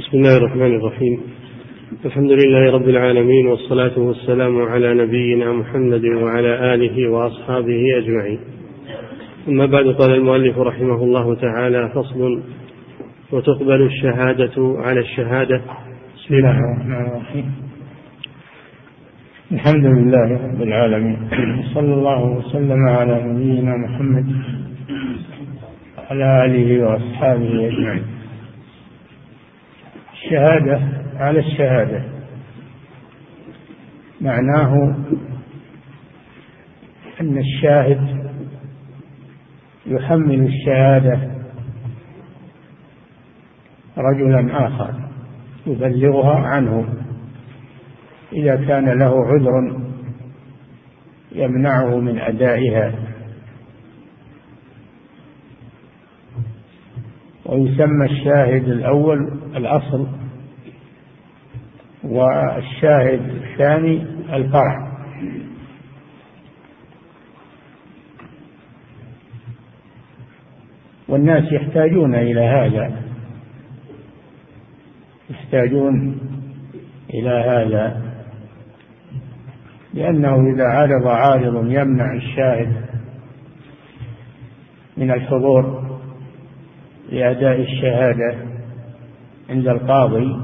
بسم الله الرحمن الرحيم. الحمد لله رب العالمين والصلاة والسلام على نبينا محمد وعلى آله وأصحابه أجمعين. أما بعد قال المؤلف رحمه الله تعالى فصل وتقبل الشهادة على الشهادة. بسم الله الرحمن الرحيم. الحمد لله رب العالمين. صلى الله وسلم على نبينا محمد وعلى آله وأصحابه أجمعين. الشهادة على الشهادة. معناه أن الشاهد يحمل الشهادة رجلا آخر يبلغها عنه. إذا كان له عذر يمنعه من أدائها. ويسمى الشاهد الأول الأصل والشاهد الثاني الفرع والناس يحتاجون إلى هذا. يحتاجون إلى هذا. لأنه إذا عرض عارض يمنع الشاهد من الحضور لأداء الشهادة. عند القاضي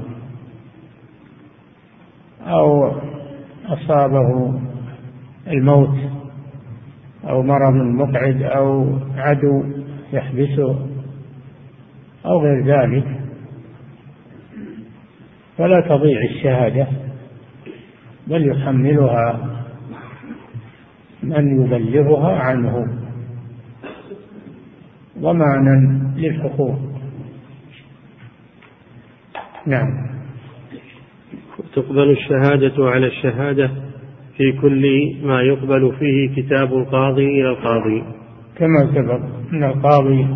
أو أصابه الموت أو مرض مقعد أو عدو يحبسه أو غير ذلك فلا تضيع الشهادة بل يحملها من يبلغها عنه ضمانا للحقوق. نعم. تقبل الشهادة على الشهادة في كل ما يقبل فيه كتاب القاضي إلى القاضي. كما سبق أن القاضي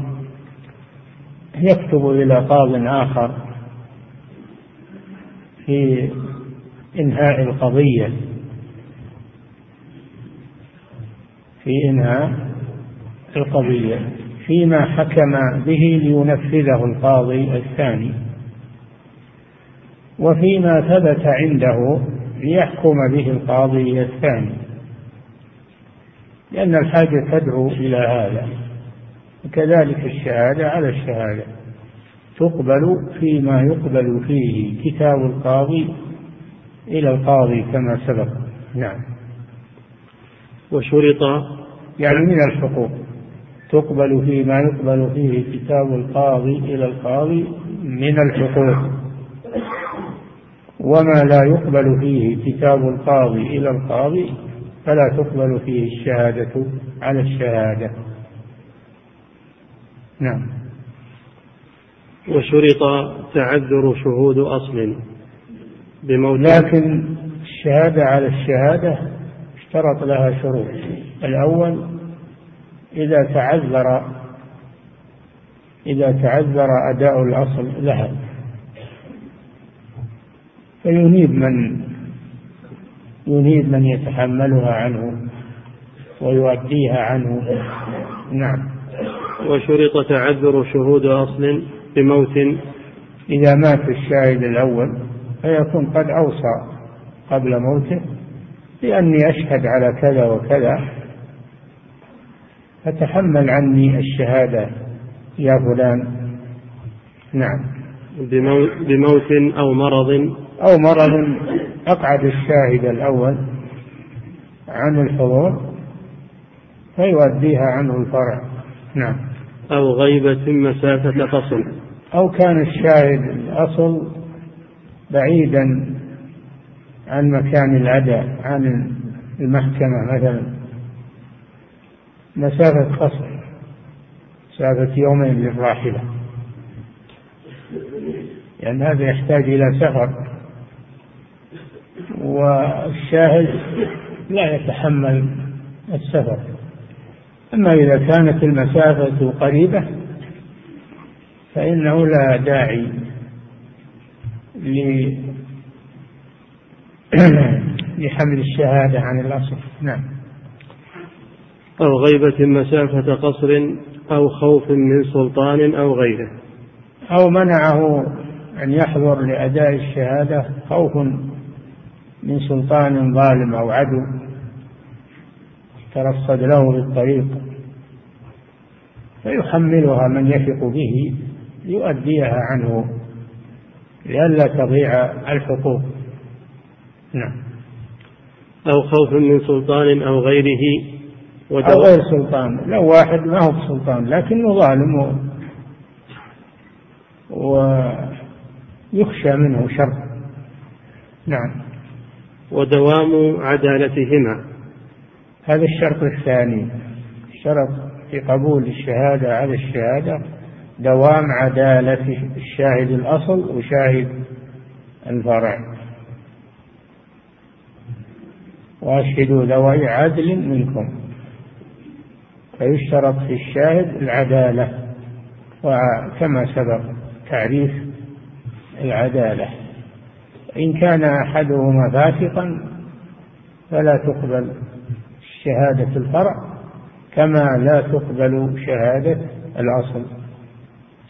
يكتب إلى قاض آخر في إنهاء القضية. في إنهاء القضية. فيما حكم به لينفذه القاضي الثاني. وفيما ثبت عنده ليحكم به القاضي الثاني. لأن الحاجة تدعو إلى هذا وكذلك الشهادة على الشهادة تقبل فيما يقبل فيه كتاب القاضي إلى القاضي كما سبق. نعم. وشرط يعني من الحقوق تقبل فيما يقبل فيه كتاب القاضي إلى القاضي من الحقوق. وما لا يقبل فيه كتاب القاضي إلى القاضي فلا تقبل فيه الشهادة على الشهادة. نعم. وشرط تعذر شهود أصل بموت. لكن الشهادة على الشهادة اشترط لها شروط. الأول إذا تعذر إذا تعذر أداء الأصل لها. فينيب من ينيب من يتحملها عنه ويؤديها عنه. نعم. وشرط تعذر شهود أصل بموت. إذا مات الشاهد الأول فيكون قد أوصى قبل موته بأني أشهد على كذا وكذا. فتحمل عني الشهادة يا فلان. نعم. بموت أو مرض. أو مرض أقعد الشاهد الأول عن الحضور فيؤديها عنه الفرع. نعم. أو غيبة مسافة فصل. أو كان الشاهد الأصل بعيدا عن مكان الأداء عن المحكمة مثلا. مسافة قصر مسافة يومين للراحلة. لأن يعني هذا يحتاج إلى سفر. والشاهد لا يتحمل السفر. أما إذا كانت المسافة قريبة فإنه لا داعي لحمل الشهادة عن الأصل. نعم. أو غيبة مسافة قصر أو خوف من سلطان أو غيره. أو منعه أن يحضر لأداء الشهادة خوف من سلطان ظالم أو عدو ترصد له بالطريق فيحملها من يثق به يؤديها عنه لئلا تضيع الحقوق. نعم. أو خوف من سلطان أو غيره أو غير سلطان. لو واحد ما هو بسلطان لكنه ظالم و... ويخشى منه شر. نعم. ودوام عدالتهما. هذا الشرط الثاني. الشرط في قبول الشهادة على الشهادة دوام عدالة الشاهد الأصل وشاهد الفرع. وأشهدوا ذوي عدل منكم. فيشترط في الشاهد العدالة. وكما سبق تعريف العدالة. إن كان أحدهما فاسقا فلا تقبل شهادة الفرع كما لا تقبل شهادة الأصل.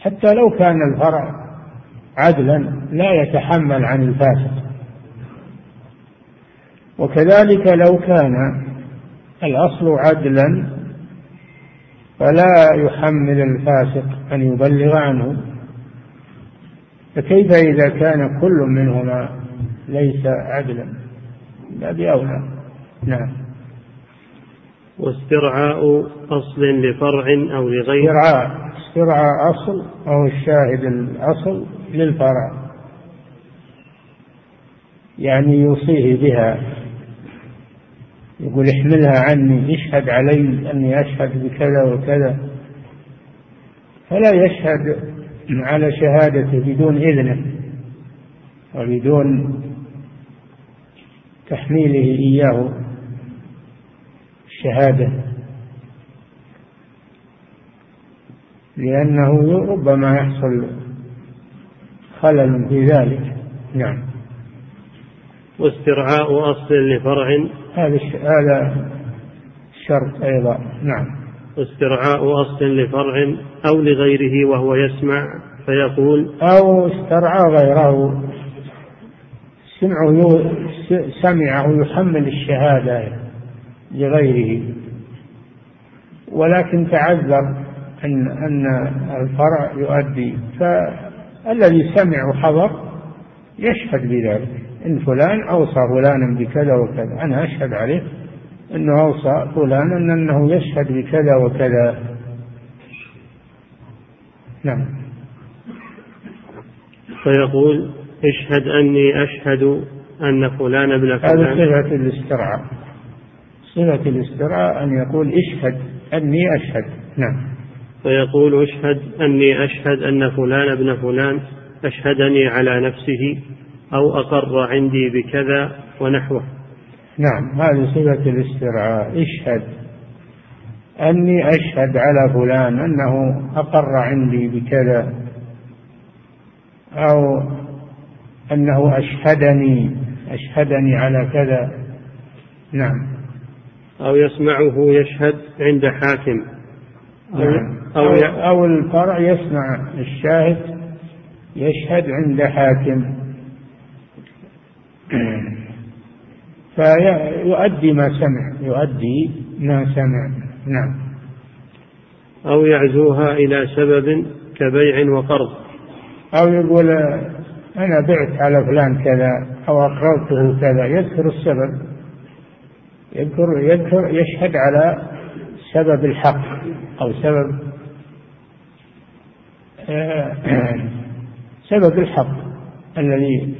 حتى لو كان الفرع عدلا لا يتحمل عن الفاسق. وكذلك لو كان الأصل عدلا فلا يحمل الفاسق أن يبلغ عنه. فكيف إذا كان كل منهما ليس عدلا؟ لا بأولى نعم. واسترعاء أصل لفرع أو لغير. استرعاء. استرعاء أصل أو الشاهد الأصل للفرع. يعني يوصيه بها. يقول احملها عني اشهد علي أني أشهد بكذا وكذا. فلا يشهد على شهادته بدون إذنه وبدون تحميله إياه الشهادة. لأنه ربما يحصل خلل في ذلك. نعم. واسترعاء أصل لفرع. هذا هذا شرط أيضا. نعم. واسترعاء أصل لفرع. أو لغيره وهو يسمع فيقول أو استرعى غيره. سمعه سمعه يحمل الشهادة لغيره. ولكن تعذر أن أن الفرع يؤدي. فالذي سمع وحضر يشهد بذلك. إن فلان أوصى فلانا بكذا وكذا. أنا أشهد عليه أنه أوصى فلانا أنه يشهد بكذا وكذا. نعم. فيقول اشهد أني أشهد أن فلان ابن فلان. هذا صفة الاسترعاء. صفة الاسترعاء أن يقول اشهد أني أشهد. نعم. فيقول اشهد أني أشهد أن فلان ابن فلان أشهدني على نفسه أو أقر عندي بكذا ونحوه. نعم. هذه صفة الاسترعاء. اشهد. أني أشهد على فلان أنه أقر عندي بكذا أو أنه أشهدني أشهدني على كذا. نعم. أو يسمعه يشهد عند حاكم. نعم. أو, أو, أو الفرع يسمع الشاهد يشهد عند حاكم. فيؤدي ما سمع يؤدي ما سمع. نعم. أو يعزوها إلى سبب كبيع وقرض. أو يقول أنا بعت على فلان كذا أو أقرضته كذا يذكر السبب. يذكر يذكر يشهد على سبب الحق أو سبب سبب الحق الذي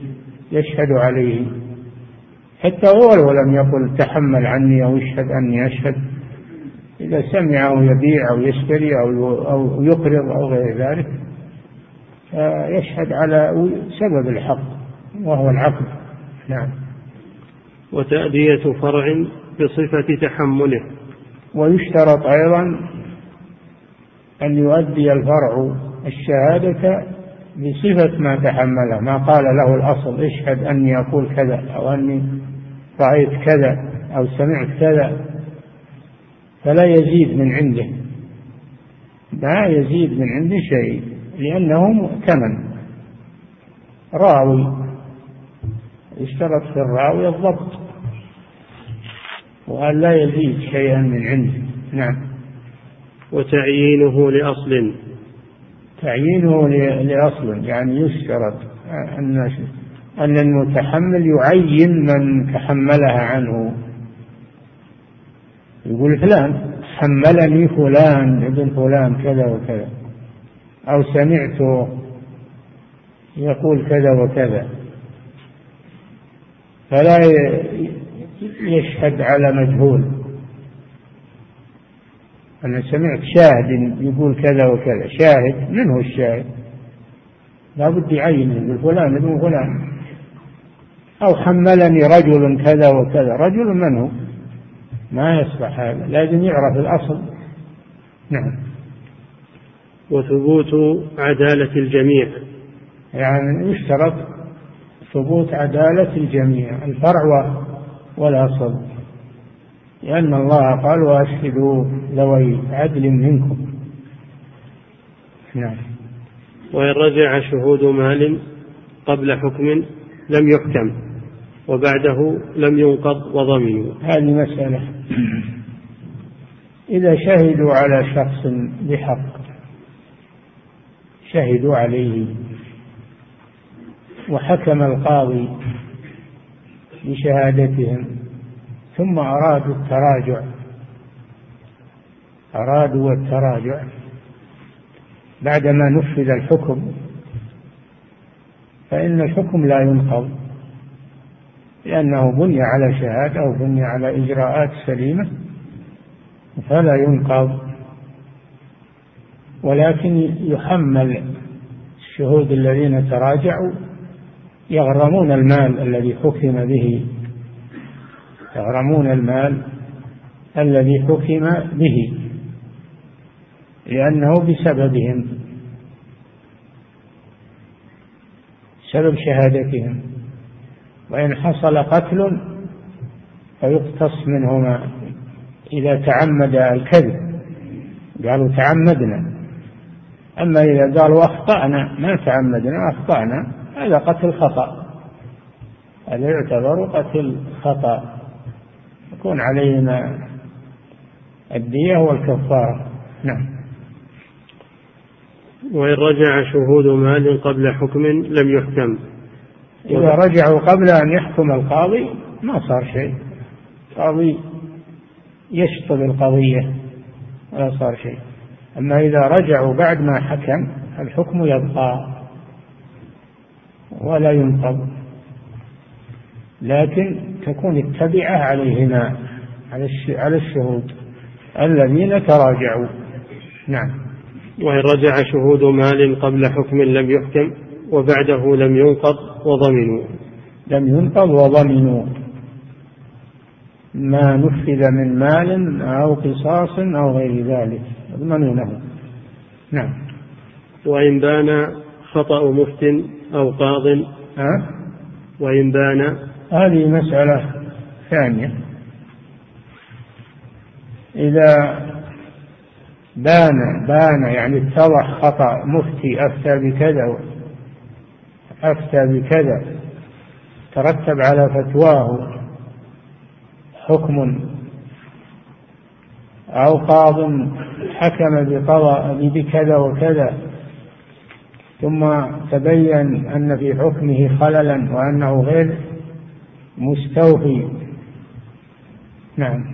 يشهد عليه. حتى هو لم يقل تحمل عني أو اشهد أني أشهد. إذا سمع أو يبيع أو يشتري أو أو يقرض أو غير ذلك يشهد على سبب الحق وهو العقد. نعم. وتأدية فرع بصفة تحمله. ويشترط أيضا أن يؤدي الفرع الشهادة بصفة ما تحمله. ما قال له الأصل اشهد أني أقول كذا أو أني رأيت كذا أو سمعت كذا. فلا يزيد من عنده. ما يزيد من عنده شيء لأنه مؤتمن. راوي. يشترط في الراوي الضبط. وأن لا يزيد شيئا من عنده. نعم. وتعيينه لأصل. تعيينه لأصل. يعني يشترط أن أن المتحمل يعين من تحملها عنه. يقول فلان حملني فلان ابن فلان كذا وكذا. أو سمعت يقول كذا وكذا. فلا يشهد على مجهول. أنا سمعت شاهد يقول كذا وكذا. شاهد؟ من هو الشاهد؟ لا بد يعين يقول فلان ابن فلان. أو حملني رجل كذا وكذا. رجل من هو؟ ما يصلح هذا لازم يعرف الأصل. نعم. وثبوت عدالة الجميع. يعني يشترط ثبوت عدالة الجميع الفرع والأصل. لأن الله قال وأشهدوا ذوي عدل منكم. نعم. وإن رجع شهود مال قبل حكم لم يحكم. وبعده لم ينقض وضمنوا. هذه مسألة. إذا شهدوا على شخص بحق شهدوا عليه. وحكم القاضي بشهادتهم ثم أرادوا التراجع. أرادوا التراجع. بعدما نفذ الحكم فإن الحكم لا ينقض. لأنه بني على شهادة أو بني على إجراءات سليمة فلا ينقض. ولكن يحمل الشهود الذين تراجعوا يغرمون المال الذي حكم به يغرمون المال الذي حكم به لأنه بسببهم سبب شهادتهم. وإن حصل قتل فيقتص منهما. إذا تعمد الكذب قالوا تعمدنا. أما إذا قالوا أخطأنا ما تعمدنا أخطأنا هذا قتل خطأ. هذا يعتبر قتل خطأ. يكون عليهما الدية والكفارة. نعم. وإن رجع شهود مال قبل حكم لم يحكم. إذا رجعوا قبل أن يحكم القاضي ما صار شيء. القاضي يشطب القضية ولا صار شيء. أما إذا رجعوا بعد ما حكم الحكم يبقى ولا ينقض. لكن تكون التبعة عليهما على الشهود. الذين تراجعوا. نعم. وإن رجع شهود مال قبل حكم لم يحكم وبعده لم ينقض وضمنوا. لم ينقض وضمنوا. ما نفذ من مال أو قصاص أو غير ذلك. يضمنونه نعم. وإن بان خطأ مفت أو قاض. أه؟ وإن بان هذه مسألة ثانية. إذا بان بان يعني اتضح خطأ مفتي أفتى بكذا أفتى بكذا ترتب على فتواه حكم أو قاض حكم بقضاء بكذا وكذا. ثم تبين أن في حكمه خللا وأنه غير مستوفي. نعم.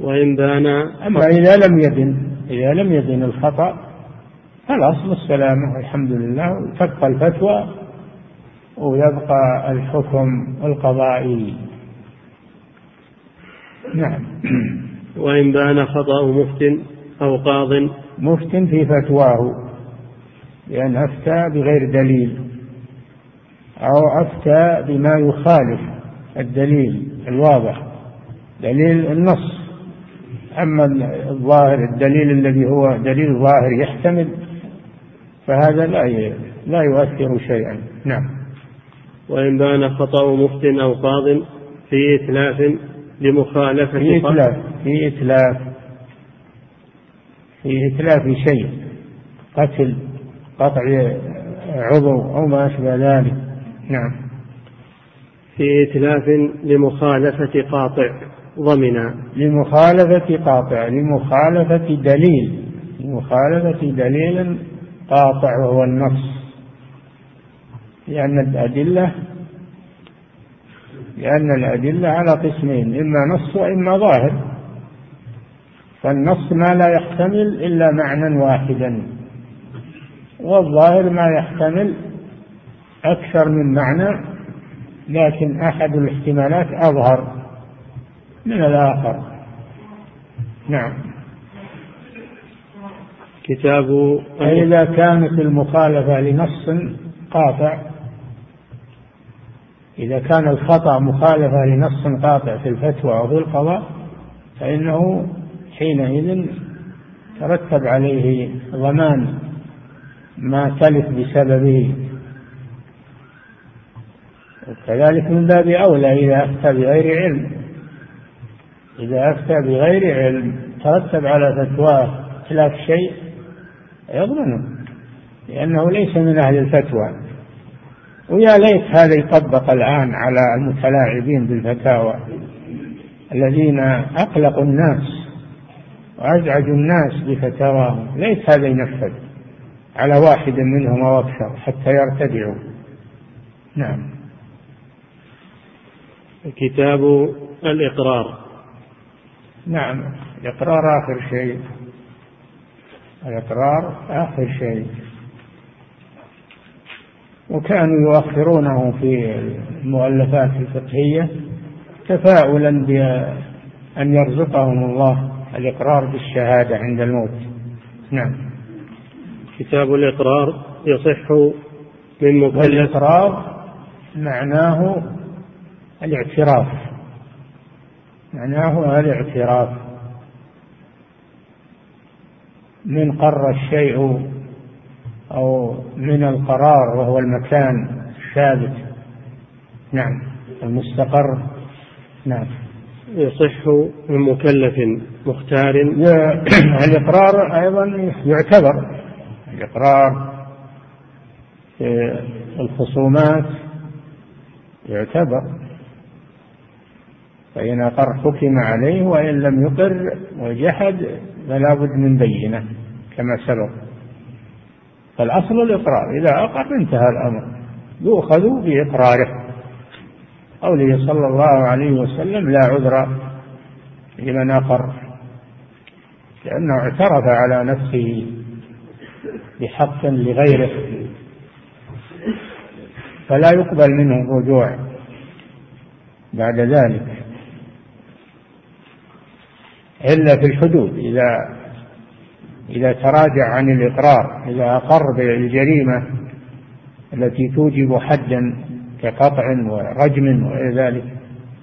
وإن بان أما إذا لم يبن إذا لم يبن الخطأ فالأصل السلامة والحمد لله تبقى الفتوى ويبقى الحكم القضائي نعم. وإن بان خطأ مفت أو قاض. مفت في فتواه لأن أفتى بغير دليل أو أفتى بما يخالف الدليل الواضح دليل النص. أما الظاهر الدليل الذي هو دليل ظاهر يحتمل فهذا لا لا يؤثر شيئا. نعم. وإن بان خطأ مفت أو قاض في إتلاف لمخالفة في إتلاف في إتلاف في إتلاف شيء قتل قطع عضو أو ما أشبه ذلك. نعم. في إتلاف لمخالفة قاطع ضمنا. لمخالفة قاطع لمخالفة دليل لمخالفة دليل قاطع وهو النص. لأن الأدلة لأن الأدلة على قسمين إما نص وإما ظاهر. فالنص ما لا يحتمل إلا معنى واحدا والظاهر ما يحتمل أكثر من معنى لكن أحد الاحتمالات أظهر من الآخر. نعم. كتاب فإذا كانت المخالفة لنص قاطع إذا كان الخطأ مخالفة لنص قاطع في الفتوى أو في القضاء فإنه حينئذ ترتب عليه ضمان ما تلف بسببه. وكذلك من باب أولى إذا أفتى بغير علم. إذا أفتى بغير علم ترتب على فتواه إتلاف شيء يضمنه لأنه ليس من أهل الفتوى. ويا ليت هذا يطبق الآن على المتلاعبين بالفتاوى الذين أقلقوا الناس وأزعجوا الناس بفتاواهم. ليت هذا ينفذ على واحد منهم أو أكثر حتى يرتدعوا. نعم. كتاب الإقرار. نعم. الإقرار آخر شيء. الإقرار آخر شيء. وكانوا يؤخرونه في المؤلفات الفقهية تفاؤلا بأن يرزقهم الله الإقرار بالشهادة عند الموت. نعم. كتاب الإقرار يصح من مكلف والإقرار معناه الاعتراف. معناه الاعتراف. من قر الشيء أو من القرار وهو المكان الثابت. نعم المستقر. نعم. يصح من مكلف مختار. الإقرار أيضا يعتبر الإقرار في الخصومات يعتبر. فإن أقر حكم عليه وإن لم يقر وجحد فلا بد من بينة كما سبق. فالأصل الإقرار إذا أقر انتهى الأمر يؤخذ بإقراره. قوله صلى الله عليه وسلم لا عذر لمن أقر لأنه اعترف على نفسه بحق لغيره. فلا يقبل منه الرجوع بعد ذلك. إلا في الحدود إذا إذا تراجع عن الإقرار إذا أقر بالجريمة التي توجب حدا كقطع ورجم وغير ذلك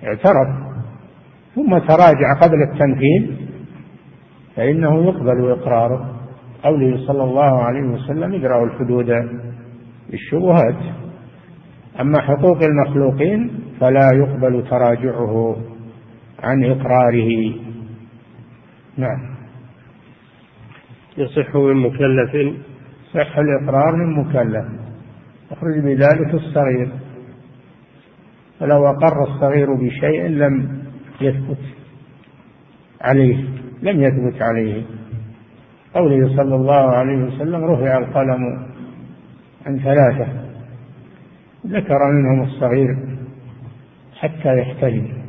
اعترف. ثم تراجع قبل التنفيذ فإنه يقبل إقراره. قوله صلى الله عليه وسلم اقرأوا الحدود بالشبهات أما حقوق المخلوقين فلا يقبل تراجعه عن إقراره. نعم. يصح من مكلف. صح الإقرار من مكلف. يخرج بذلك الصغير. فلو أقر الصغير بشيء لم يثبت عليه لم يثبت عليه. قوله صلى الله عليه وسلم رفع القلم عن ثلاثة ذكر منهم الصغير حتى يحتلم.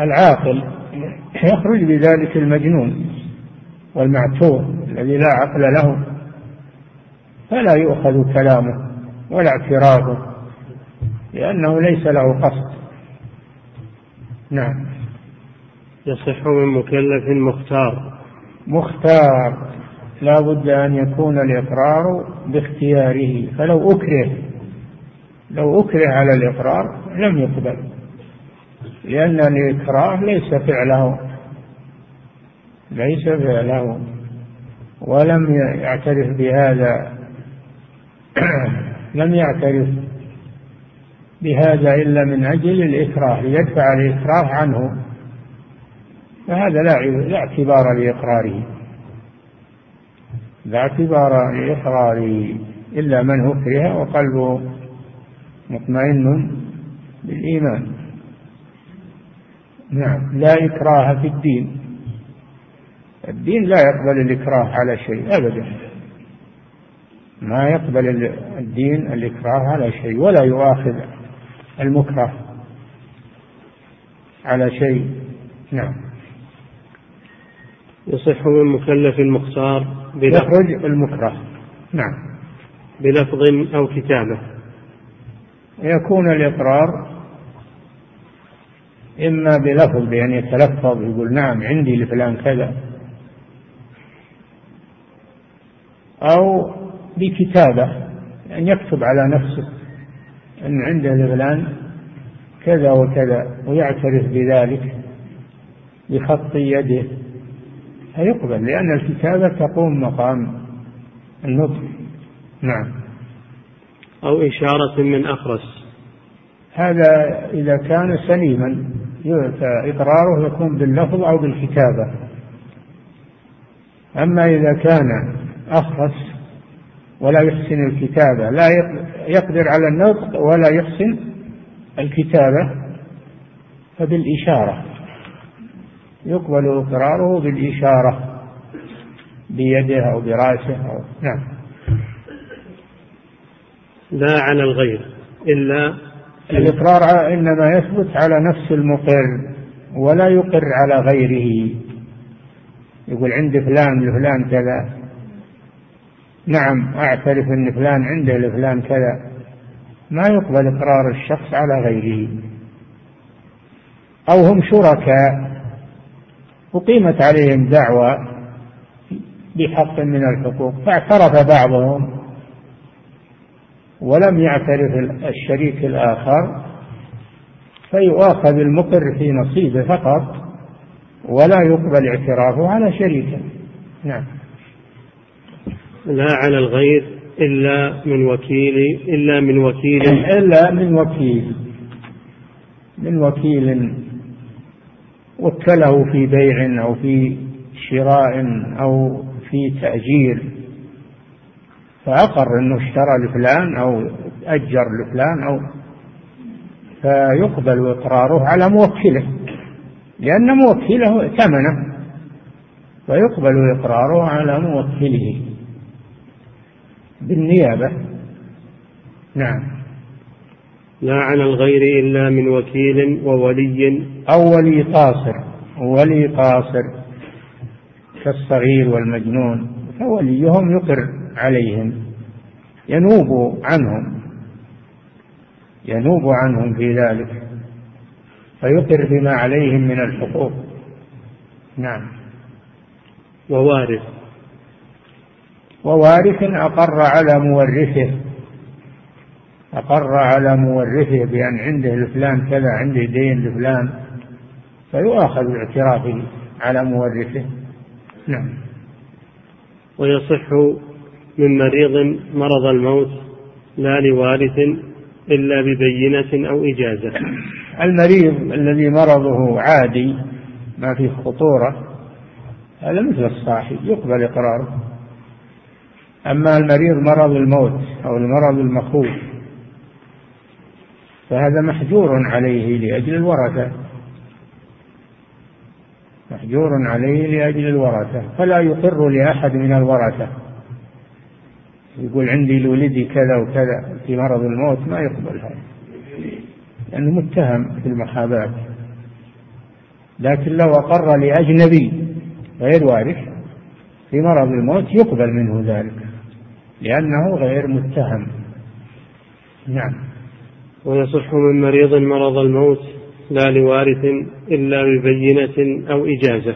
العاقل يخرج بذلك المجنون والمعتوه الذي لا عقل له فلا يؤخذ كلامه ولا اعتراضه لأنه ليس له قصد. نعم. يصح من مكلف مختار. مختار. لا بد أن يكون الإقرار باختياره فلو أكره لو أكره على الإقرار لم يقبل. لأن الإكراه ليس فعله ليس فعله ولم يعترف بهذا لم يعترف بهذا إلا من أجل الإكراه ليدفع الإكراه عنه. فهذا لا لا اعتبار لإقراره باعتبار الإقرار إلا من أكره وقلبه مطمئن بالإيمان. نعم. لا إكراه في الدين. الدين لا يقبل الإكراه على شيء أبدا. ما يقبل الدين الإكراه على شيء ولا يؤاخذ المكره على شيء. نعم. يصح من مكلف مختار يخرج المكره. نعم. بلفظ أو كتابة. يكون الإقرار إما بلفظ بأن يتلفظ يقول نعم عندي لفلان كذا أو بكتابة أن يكتب على نفسه أن عنده لفلان كذا وكذا ويعترف بذلك بخط يده. فيقبل لأن الكتابة تقوم مقام النطق. نعم. أو إشارة من أخرس. هذا إذا كان سليما. فإقراره يكون باللفظ أو بالكتابة. أما إذا كان أخرس ولا يحسن الكتابة لا يقدر على النطق ولا يحسن الكتابة فبالإشارة. يقبل إقراره بالإشارة بيده أو برأسه أو نعم. لا على الغير إلا الإقرار إنما يثبت على نفس المقر ولا يقر على غيره. يقول عند فلان لفلان كذا. نعم أعترف أن فلان عنده لفلان كذا. ما يقبل إقرار الشخص على غيره. أو هم شركاء. أقيمت عليهم دعوى بحق من الحقوق. فاعترف بعضهم. ولم يعترف الشريك الآخر فيؤاخذ المقر في نصيبه فقط ولا يقبل اعترافه على شريكه. نعم. لا على الغير إلا من وكيل إلا من وكيل. إلا من وكيل. من وكيل وكله في بيع أو في شراء أو في تأجير. فأقر أنه اشترى لفلان أو أجر لفلان أو فيقبل إقراره على موكله لأن موكله ثمنه فيقبل إقراره على موكله بالنيابة. نعم. لا على الغير إلا من وكيل وولي. أو ولي قاصر ولي قاصر كالصغير والمجنون فوليهم يقر. عليهم ينوب عنهم ينوب عنهم في ذلك فيقر بما عليهم من الحقوق. نعم. ووارث. ووارث أقر على مورثه أقر على مورثه بأن عنده لفلان كذا عنده دين لفلان فيؤاخذ باعترافه على مورثه. نعم. ويصح من مريض مرض الموت لا لوارث إلا ببينة أو إجازة. المريض الذي مرضه عادي ما فيه خطورة هذا مثل الصاحي يقبل إقراره. أما المريض مرض الموت أو المرض المخوف فهذا محجور عليه لأجل الورثة. محجور عليه لأجل الورثة فلا يقر لأحد من الورثة. يقول عندي لولدي كذا وكذا في مرض الموت ما يقبل هذا. لأنه متهم في المحاباة لكن لو أقر لأجنبي غير وارث في مرض الموت يقبل منه ذلك لأنه غير متهم. نعم. ويصح من مريض مرض الموت لا لوارث إلا ببينة أو إجازة.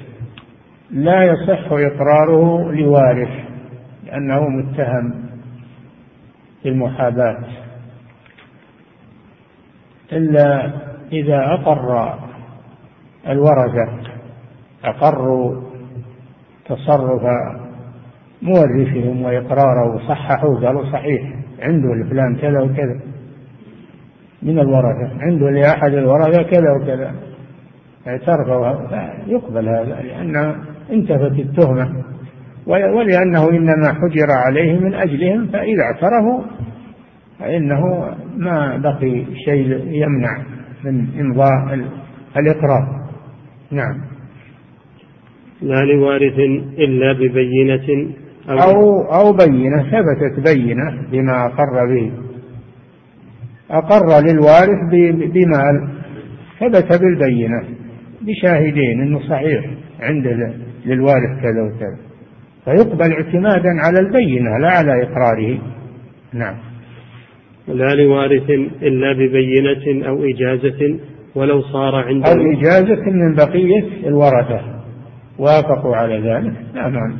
لا يصح إقراره لوارث. لأنه متهم في المحاباة إلا إذا أقر الورثة أقروا تصرف مورثهم وإقراره وصححوه قالوا صحيح عنده لفلان كذا وكذا. من الورثة؟ عنده لأحد الورثة كذا وكذا. اعترفوا يقبل هذا لأن انتفت التهمة. ولأنه إنما حجر عليه من أجلهم فإذا اعترفوا فإنه ما بقي شيء يمنع من إمضاء الإقرار. نعم. لا لوارث إلا ببينة أو, أو, أو بينة ثبتت بينة بما أقر به. أقر للوارث بمال ثبت بالبينة بشاهدين أنه صحيح عند للوارث كذا وكذا. فيقبل اعتمادا على البينة لا على إقراره. نعم. لا لوارث إلا ببينة أو إجازة ولو صار عنده أو إجازة من بقية الورثة. وافقوا على ذلك. لا مانع.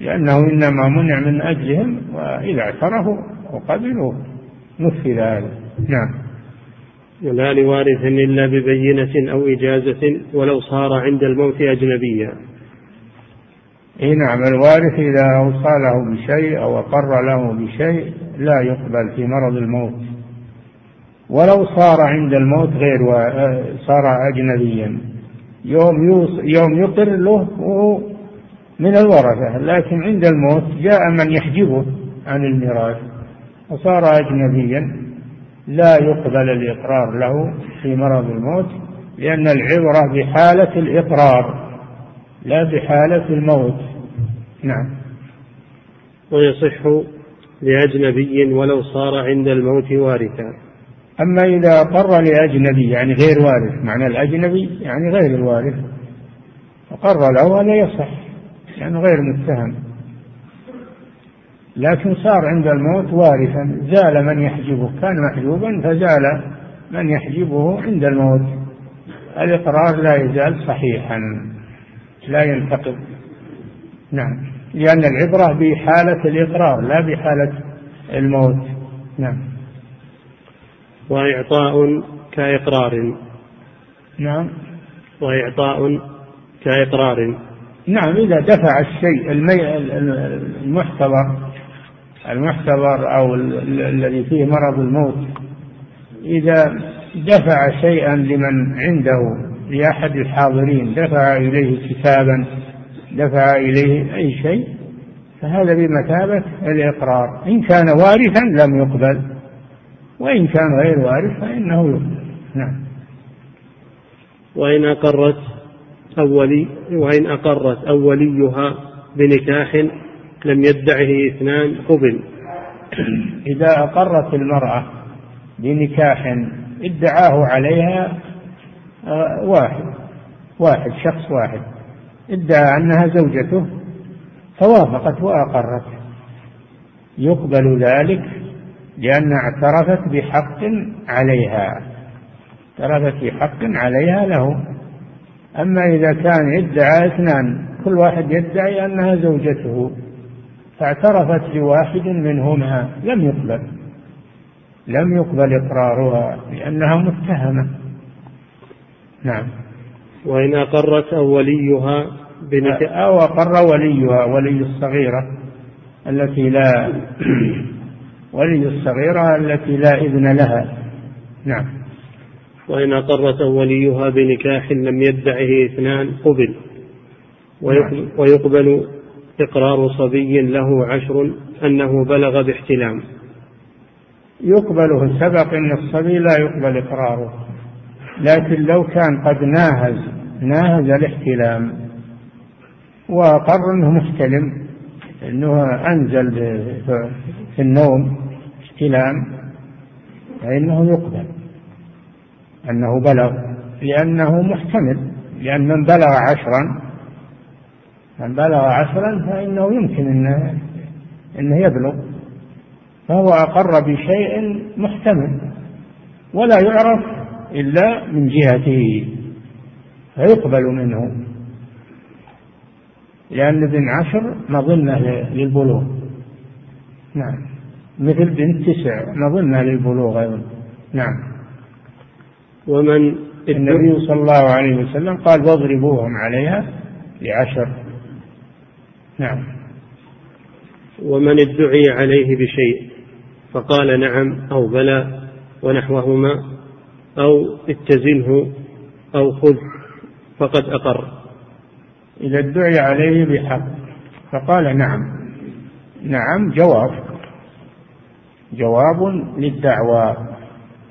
لأنه إنما منع من أجلهم وإذا اعترفوا وقبلوا. نفذ هذا نعم. ولا لوارث إلا ببينة أو إجازة ولو صار عند الموت أجنبيا. اي نعم الوارث إذا اوصى له بشيء أو أقر له بشيء لا يقبل في مرض الموت. ولو صار عند الموت غير و... صار اجنبيا. يوم يوص... يوم يقر له من الورثة لكن عند الموت جاء من يحجبه عن الميراث وصار اجنبيا. لا يقبل الإقرار له في مرض الموت لأن العبرة بحالة الإقرار. لا بحالة الموت. نعم. ويصح لأجنبي ولو صار عند الموت وارثا. أما إذا قر لأجنبي يعني غير وارث معنى الأجنبي يعني غير الوارث. فقر له هذا يصح يعني غير متهم. لكن صار عند الموت وارثا زال من يحجبه. كان محجوبا فزال من يحجبه عند الموت. الإقرار لا يزال صحيحا. لا ينتقض. نعم. لأن العبرة بحالة الإقرار لا بحالة الموت. نعم. وإعطاء كإقرار. نعم. وإعطاء كإقرار. نعم إذا دفع الشيء المي... المحتضر المحتضر أو الذي فيه مرض الموت إذا دفع شيئا لمن عنده لأحد الحاضرين دفع إليه كتابا دفع إليه أي شيء فهذا بمثابة الإقرار. إن كان وارثا لم يقبل وإن كان غير وارث فإنه يقبل. نعم. وإن أقرت أولي وإن أقرت أوليها بنكاح لم يدعه اثنان قبل. إذا أقرت المرأة بنكاح ادعاه عليها واحد. واحد شخص واحد. ادعى أنها زوجته فوافقت وأقرت. يقبل ذلك لأن اعترفت بحق عليها. اعترفت بحق عليها له أما إذا كان يدعى اثنان كل واحد يدعي أنها زوجته. فاعترفت بواحد منهما. لم يقبل. لم يقبل إقرارها لأنها متهمة. نعم. وإن أقرت أو وليها بنكاح أو أقر وليها ولي الصغيرة التي لا ولي الصغيرة التي لا إذن لها. نعم. وإن أقرت وليها بنكاح لم يدعه اثنان قبل. نعم. ويقبل إقرار صبي له عشر أنه بلغ باحتلام. يقبل سبق أن الصبي لا يقبل إقراره. لكن لو كان قد ناهز ناهز الاحتلام وأقر أنه محتلم أنه أنزل في النوم احتلام فإنه يقبل أنه بلغ لأنه محتمل لأن من بلغ عشرا من بلغ عشرا فإنه يمكن أنه, أنه يبلغ فهو أقر بشيء محتمل ولا يعرف إلا من جهته فيقبل منه. لأن ابن عشر مظنة للبلوغ. نعم. مثل بنت تسع مظنة للبلوغ أيضا. نعم. ومن النبي صلى الله عليه وسلم قال واضربوهم عليها لعشر. نعم. ومن ادعي عليه بشيء فقال نعم أو بلى ونحوهما. أو اتزنه أو خذ فقد أقر. إذا ادعي عليه بحق. فقال نعم. نعم جواب. جواب للدعوى.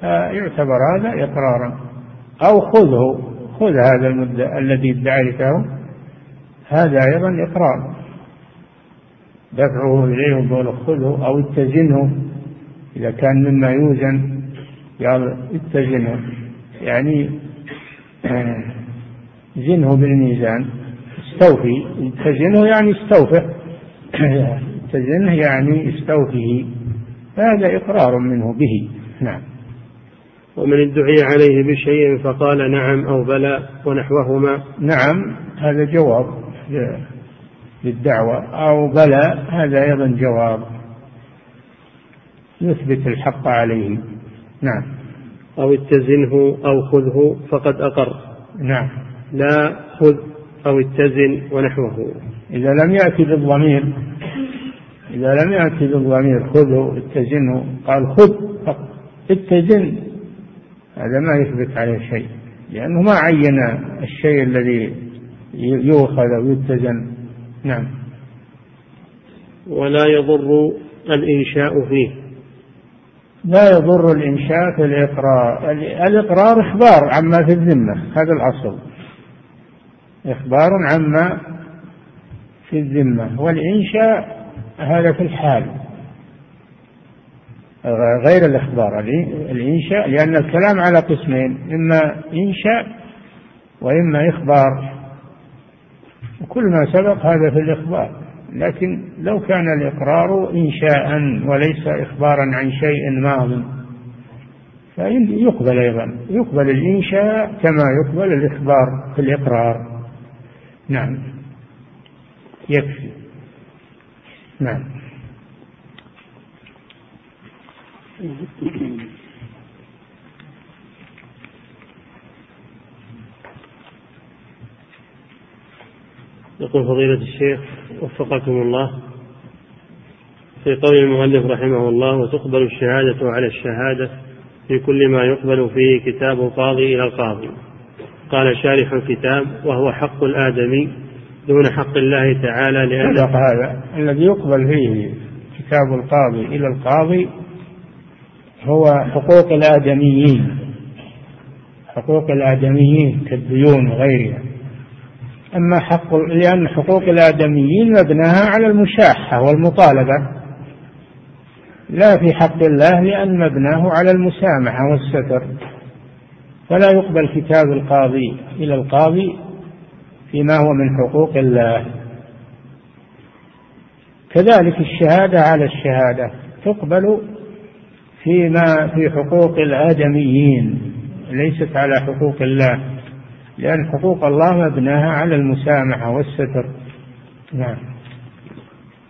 يعتبر هذا إقرارا. أو خذه. خذ هذا المدة الذي ادعيته هذا أيضا إقرار. دفعه إليه وقوله خذه أو اتزنه. إذا كان مما يوزن قال اتزنه يعني آه، زنه بالميزان. استوفي. اتزنه يعني استوفه. اتزنه يعني استوفيه. هذا إقرار منه به. نعم. ومن ادعي عليه بشيء فقال نعم أو بلى ونحوهما. نعم هذا جواب للدعوة. أو بلى هذا أيضا جواب. يثبت الحق عليه. نعم. أو اتزنه أو خذه فقد أقر. نعم. لا خذ أو اتزن ونحوه. إذا لم يأتي بالضمير إذا لم يأتي بالضمير خذه اتزنه. قال خذ اتزن. هذا ما يثبت عليه شيء لأنه ما عين الشيء الذي يؤخذ أو يتزن. نعم. ولا يضر الإنشاء فيه. لا يضر الإنشاء في الإقرار. الإقرار إخبار عما في الذمة هذا الأصل. إخبار عما في الذمة والإنشاء هذا في الحال. غير الإخبار الإنشاء لأن الكلام على قسمين إما إنشاء وإما إخبار. وكل ما سبق هذا في الإخبار. لكن لو كان الإقرار إنشاء وليس إخبارا عن شيء ماض فيقبل أيضا. يقبل الإنشاء كما يقبل الإخبار في الإقرار. نعم. يكفي. نعم. يقول فضيلة الشيخ وفقكم الله. في قول المؤلف رحمه الله وتقبل الشهادة على الشهادة في كل ما يقبل فيه كتاب القاضي إلى القاضي. قال شارح الكتاب وهو حق الآدمي دون حق الله تعالى لأن هذا. الذي يقبل فيه كتاب القاضي إلى القاضي هو حقوق الآدميين. حقوق الآدميين كالديون وغيرها. أما حق لأن حقوق الآدميين مبناها على المشاحة والمطالبة. لا في حق الله لأن مبناه على المسامحة والستر. فلا يقبل كتاب القاضي إلى القاضي فيما هو من حقوق الله. كذلك الشهادة على الشهادة تقبل فيما في حقوق الآدميين ليست على حقوق الله. لأن حقوق الله مبناها على المسامحة والستر. نعم.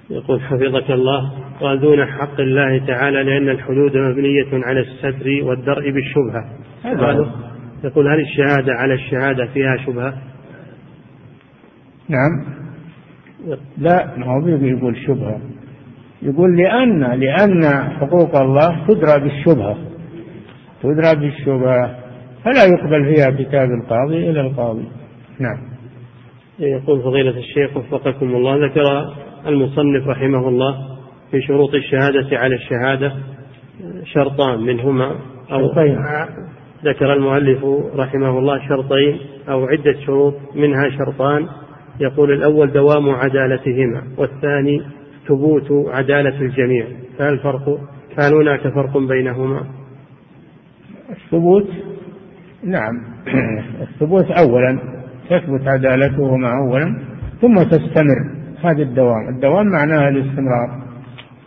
يقول حفظك الله قال دون حق الله تعالى لأن الحدود مبنية على الستر والدرء بالشبهة. هذا يقول هل الشهادة على الشهادة فيها شبهة؟ نعم. لا ما هو يقول شبهة. يقول لأن لأن حقوق الله تدرى بالشبهة. تدرى بالشبهة. فلا يقبل فيها كتاب القاضي إلى القاضي نعم يقول فضيلة الشيخ وفقكم الله ذكر المصنف رحمه الله في شروط الشهادة على الشهادة شرطان منهما أو شرطين. ذكر المؤلف رحمه الله شرطين أو عدة شروط منها شرطان يقول الأول دوام عدالتهما والثاني ثبوت عدالة الجميع فهل فرق هل هناك فرق بينهما؟ الثبوت نعم. الثبوت أولا تثبت عدالتهما أولا ثم تستمر. هذا الدوام. الدوام معناها الاستمرار.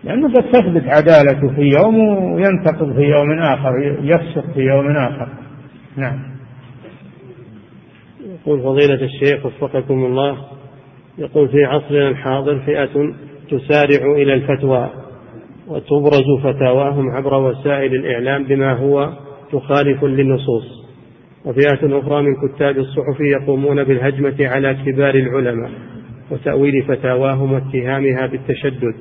لأنه قد تثبت عدالته في يوم وينتقض في يوم آخر يفسق في يوم آخر. نعم. يقول فضيلة الشيخ وفقكم الله يقول في عصرنا الحاضر فئة تسارع إلى الفتوى وتبرز فتاواهم عبر وسائل الإعلام بما هو مخالف للنصوص. وفئة أخرى من كتاب الصحف يقومون بالهجمة على كبار العلماء وتأويل فتاواهم واتهامها بالتشدد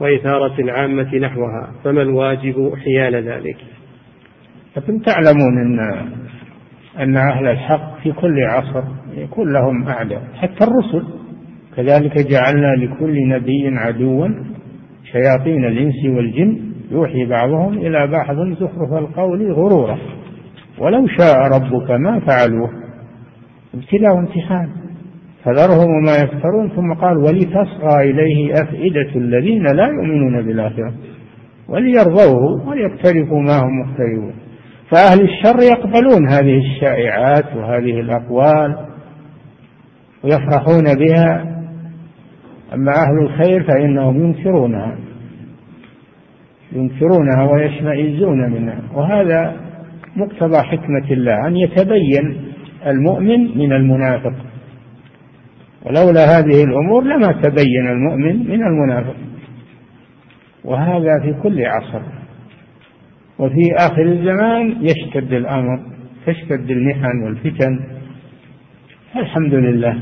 وإثارة العامة نحوها فما الواجب حيال ذلك؟ لكن تعلمون أن أن أهل الحق في كل عصر يكون لهم أعداء حتى الرسل. كذلك جعلنا لكل نبي عدوا شياطين الإنس والجن يوحي بعضهم إلى بعض زخرف القول غرورا. ولو شاء ربك ما فعلوه. ابتلاء وامتحان. فذرهم وما يفترون ثم قال ولتصغى إليه أفئدة الذين لا يؤمنون بالآخرة. وليرضوه وليقترفوا ما هم مقترفون. فأهل الشر يقبلون هذه الشائعات وهذه الأقوال ويفرحون بها. أما أهل الخير فإنهم ينكرونها ينكرونها ويشمئزون منها. وهذا مقتضى حكمة الله أن يتبين المؤمن من المنافق. ولولا هذه الأمور لما تبين المؤمن من المنافق. وهذا في كل عصر. وفي آخر الزمان يشتد الأمر تشتد المحن والفتن. الحمد لله.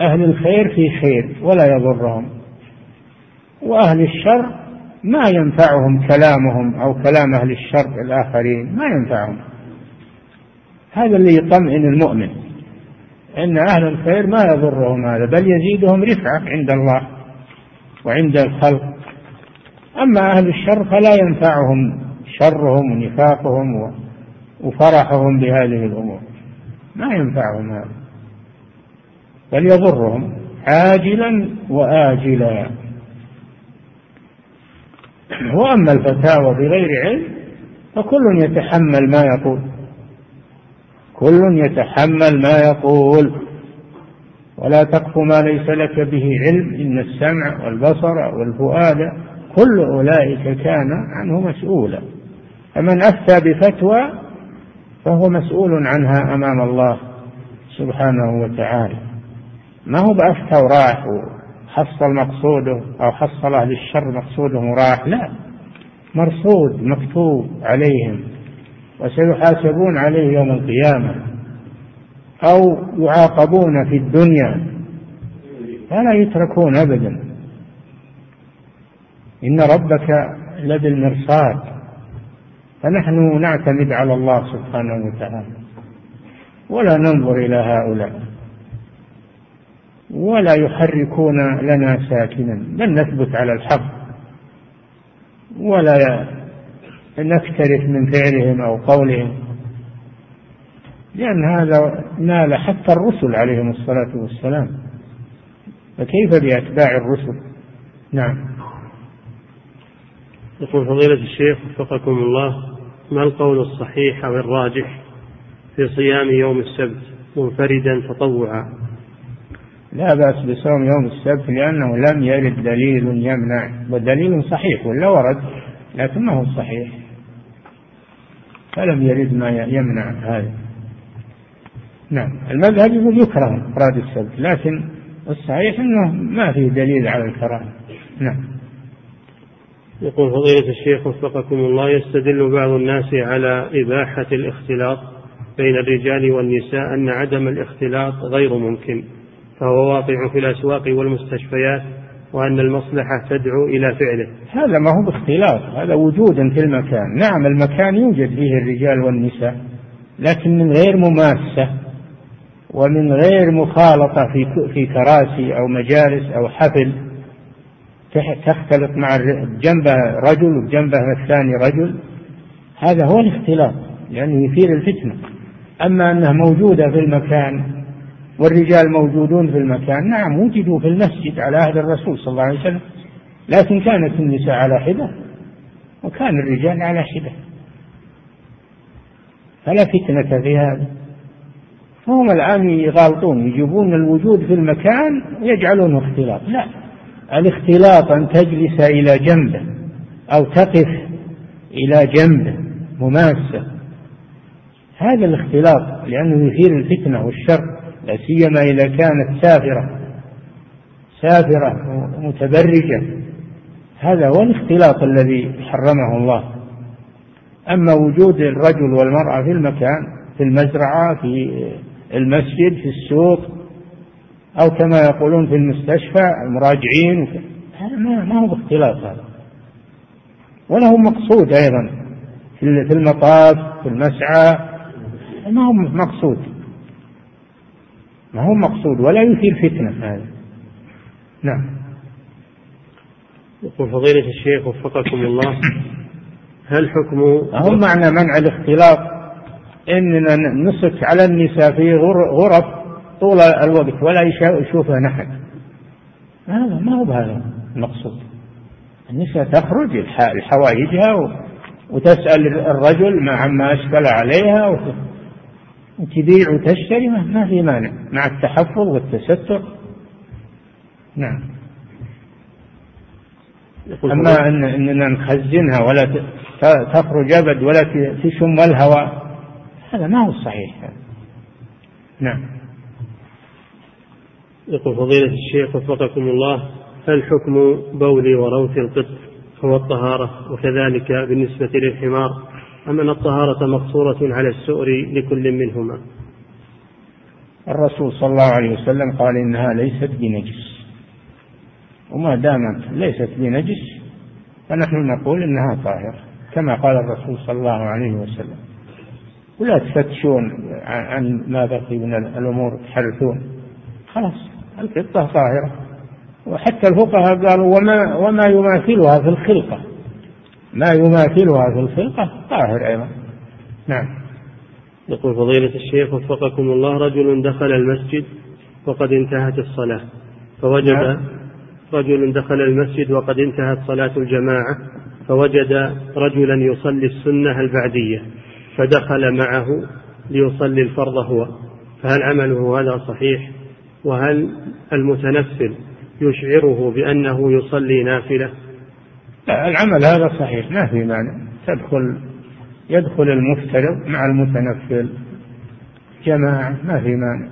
أهل الخير في خير ولا يضرهم. وأهل الشر ما ينفعهم كلامهم أو كلام أهل الشر الآخرين ما ينفعهم. هذا اللي يطمئن المؤمن أن أهل الخير ما يضرهم هذا بل يزيدهم رفعة عند الله وعند الخلق. أما أهل الشر فلا ينفعهم شرهم ونفاقهم وفرحهم بهذه الأمور. ما ينفعهم هذا. بل يضرهم عاجلا وآجلا. وأما الفتاوى بغير علم فكل يتحمل ما يقول. كل يتحمل ما يقول. ولا تقف ما ليس لك به علم إن السمع والبصر والفؤاد كل أولئك كان عنه مسؤولا. فمن أفتى بفتوى فهو مسؤول عنها أمام الله سبحانه وتعالى. ما هو بأفتى وراح وحصل مقصوده أو حصل أهل الشر مقصودهم وراح لا. مرصود مكتوب عليهم وسيحاسبون عليه يوم القيامة أو يعاقبون في الدنيا. فلا يتركون أبدا. إن ربك لبالمرصاد. فنحن نعتمد على الله سبحانه وتعالى. ولا ننظر إلى هؤلاء. ولا يحركون لنا ساكنا. بل نثبت على الحق. ولا نكترث من فعلهم أو قولهم. لأن هذا نال حتى الرسل عليهم الصلاة والسلام. فكيف بأتباع الرسل؟ نعم. يقول فضيلة الشيخ وفقكم الله ما القول الصحيح أو الراجح في صيام يوم السبت منفردا تطوعا؟ لا بأس بصوم يوم السبت لأنه لم يرد دليل يمنع ودليل صحيح ولا ورد لكن ما هو صحيح. فلم يرد ما يمنع هذا. نعم المذهب يقول يكره إفراد السبت لكن الصحيح أنه ما فيه دليل على الكراهة. نعم. يقول فضيلة الشيخ وفقكم الله يستدل بعض الناس على إباحة الاختلاط بين الرجال والنساء أن عدم الاختلاط غير ممكن. فهو واقع في الأسواق والمستشفيات وأن المصلحة تدعو إلى فعله. هذا ما هو باختلاط هذا وجودا في المكان. نعم المكان يوجد فيه الرجال والنساء لكن من غير مماسة ومن غير مخالطة في في كراسي أو مجالس أو حفل تختلط مع جنبه رجل وجنبه الثاني رجل. هذا هو الاختلاط لأنه يثير الفتنة. أما أنها موجودة في المكان والرجال موجودون في المكان. نعم وجدوا في المسجد على عهد الرسول صلى الله عليه وسلم لكن كانت النساء على حدة وكان الرجال على حدة. فلا فتنة في هذا. فهم الآن يغالطون يجيبون الوجود في المكان ويجعلونه اختلاط. لا الاختلاط أن تجلس إلى جنبه أو تقف إلى جنبه مماسة هذا الاختلاط لأنه يثير الفتنة والشر. لا سيما إذا كانت سافرة سافرة متبرجة. هذا هو الاختلاط الذي حرمه الله. أما وجود الرجل والمرأة في المكان في المزرعة في المسجد في السوق أو كما يقولون في المستشفى المراجعين هذا ما هو باختلاط هذا. ولا هو مقصود أيضا في المطاف في المسعى ما هو مقصود. ما هو مقصود؟ ولا يثير فتنة هذا. نعم. يقول فضيلة الشيخ وفقكم الله هل حكم هم معنى منع الاختلاط؟ إننا نصك على النساء في غرف طول الوقت ولا يشوفها نحن هذا ما هو بهذا المقصود. النساء تخرج لحوائجها وتسأل الرجل مع ما أشكل عليها وتبيع وتشتري ما في مانع. مع التحفظ والتستر. نعم. أما أن أننا نخزنها ولا تخرج أبد ولا تشم الهواء. هذا ما هو صحيح. نعم. يقول فضيلة الشيخ وفقكم الله هل حكم بول وروث القط هو الطهارة وكذلك بالنسبة للحمار؟ أم أن الطهارة مقصورة على السؤر لكل منهما؟ الرسول صلى الله عليه وسلم قال إنها ليست بنجس. وما دامت ليست بنجس فنحن نقول إنها طاهرة كما قال الرسول صلى الله عليه وسلم. ولا تفتشون عن ما بقي من الأمور تحرثون. خلاص القطة طاهرة. وحتى الفقهاء قالوا وما وما يماثلها في الخلقة. ما يماثلها في الخلقة طاهر أيضا. نعم. يقول فضيلة الشيخ وفقكم الله رجل دخل المسجد وقد انتهت الصلاة. فوجد نعم. رجل دخل المسجد وقد انتهت صلاة الجماعة فوجد رجلا يصلي السنة البعدية فدخل معه ليصلي الفرض هو. فهل عمله هذا صحيح؟ وهل المتنفل يشعره بأنه يصلي نافلة؟ لا العمل هذا صحيح ما في مانع. تدخل يدخل المفترض مع المتنفل. جماعة ما في مانع.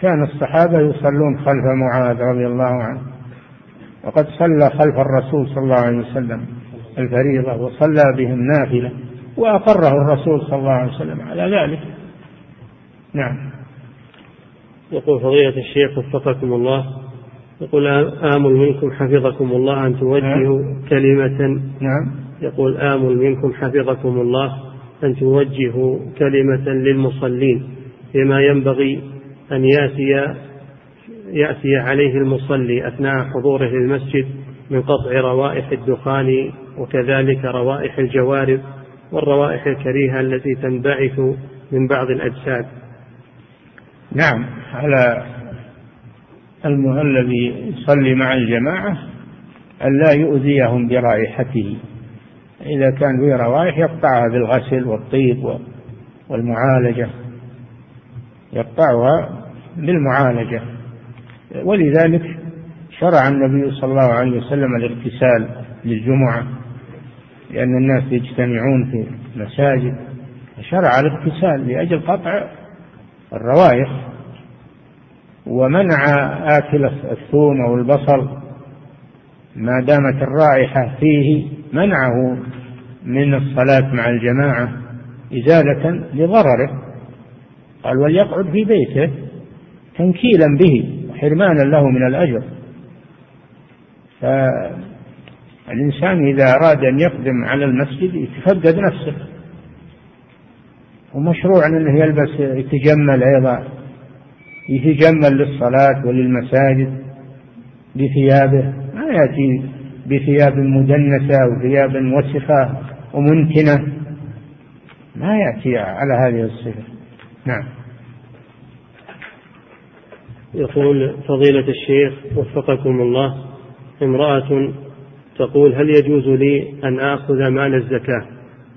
كان الصحابة يصلون خلف معاذ رضي الله عنه. وقد صلى خلف الرسول صلى الله عليه وسلم الفريضة وصلى بهم نافلة وأقره الرسول صلى الله عليه وسلم على ذلك. نعم. يقول فضيلة الشيخ وفقكم الله. يقول آمل منكم حفظكم الله. أن توجهوا نعم. كلمة. نعم. يقول آمل منكم حفظكم الله. أن توجهوا كلمة للمصلين. فيما ينبغي أن يأتي يأتي عليه المصلي أثناء حضوره للمسجد من قطع روائح الدخان وكذلك روائح الجوارب والروائح الكريهة التي تنبعث من بعض الأجساد. نعم. على الذي يصلي مع الجماعة أن لا يؤذيهم برائحته. إذا كان في روائح يقطعها بالغسل والطيب والمعالجة. يقطعها بالمعالجة. ولذلك شرع النبي صلى الله عليه وسلم الاغتسال للجمعة لأن الناس يجتمعون في المساجد شرع الاغتسال لأجل قطع الروائح ومنع آكل الثوم أو البصل ما دامت الرائحة فيه منعه من الصلاة مع الجماعة إزالة لضرره. قال وليقعد في بيته تنكيلا به وحرمانا له من الأجر. فالإنسان إذا أراد أن يقدم على المسجد يتفقد نفسه. ومشروع أنه يلبس يتجمل أيضا. يتجمل للصلاة وللمساجد بثيابه ما يأتي بثياب مدنسة وثياب وسخة ومنتنة ما يأتي على هذه الصفة. نعم. يقول فضيلة الشيخ وفقكم الله امرأة تقول هل يجوز لي أن آخذ مال الزكاة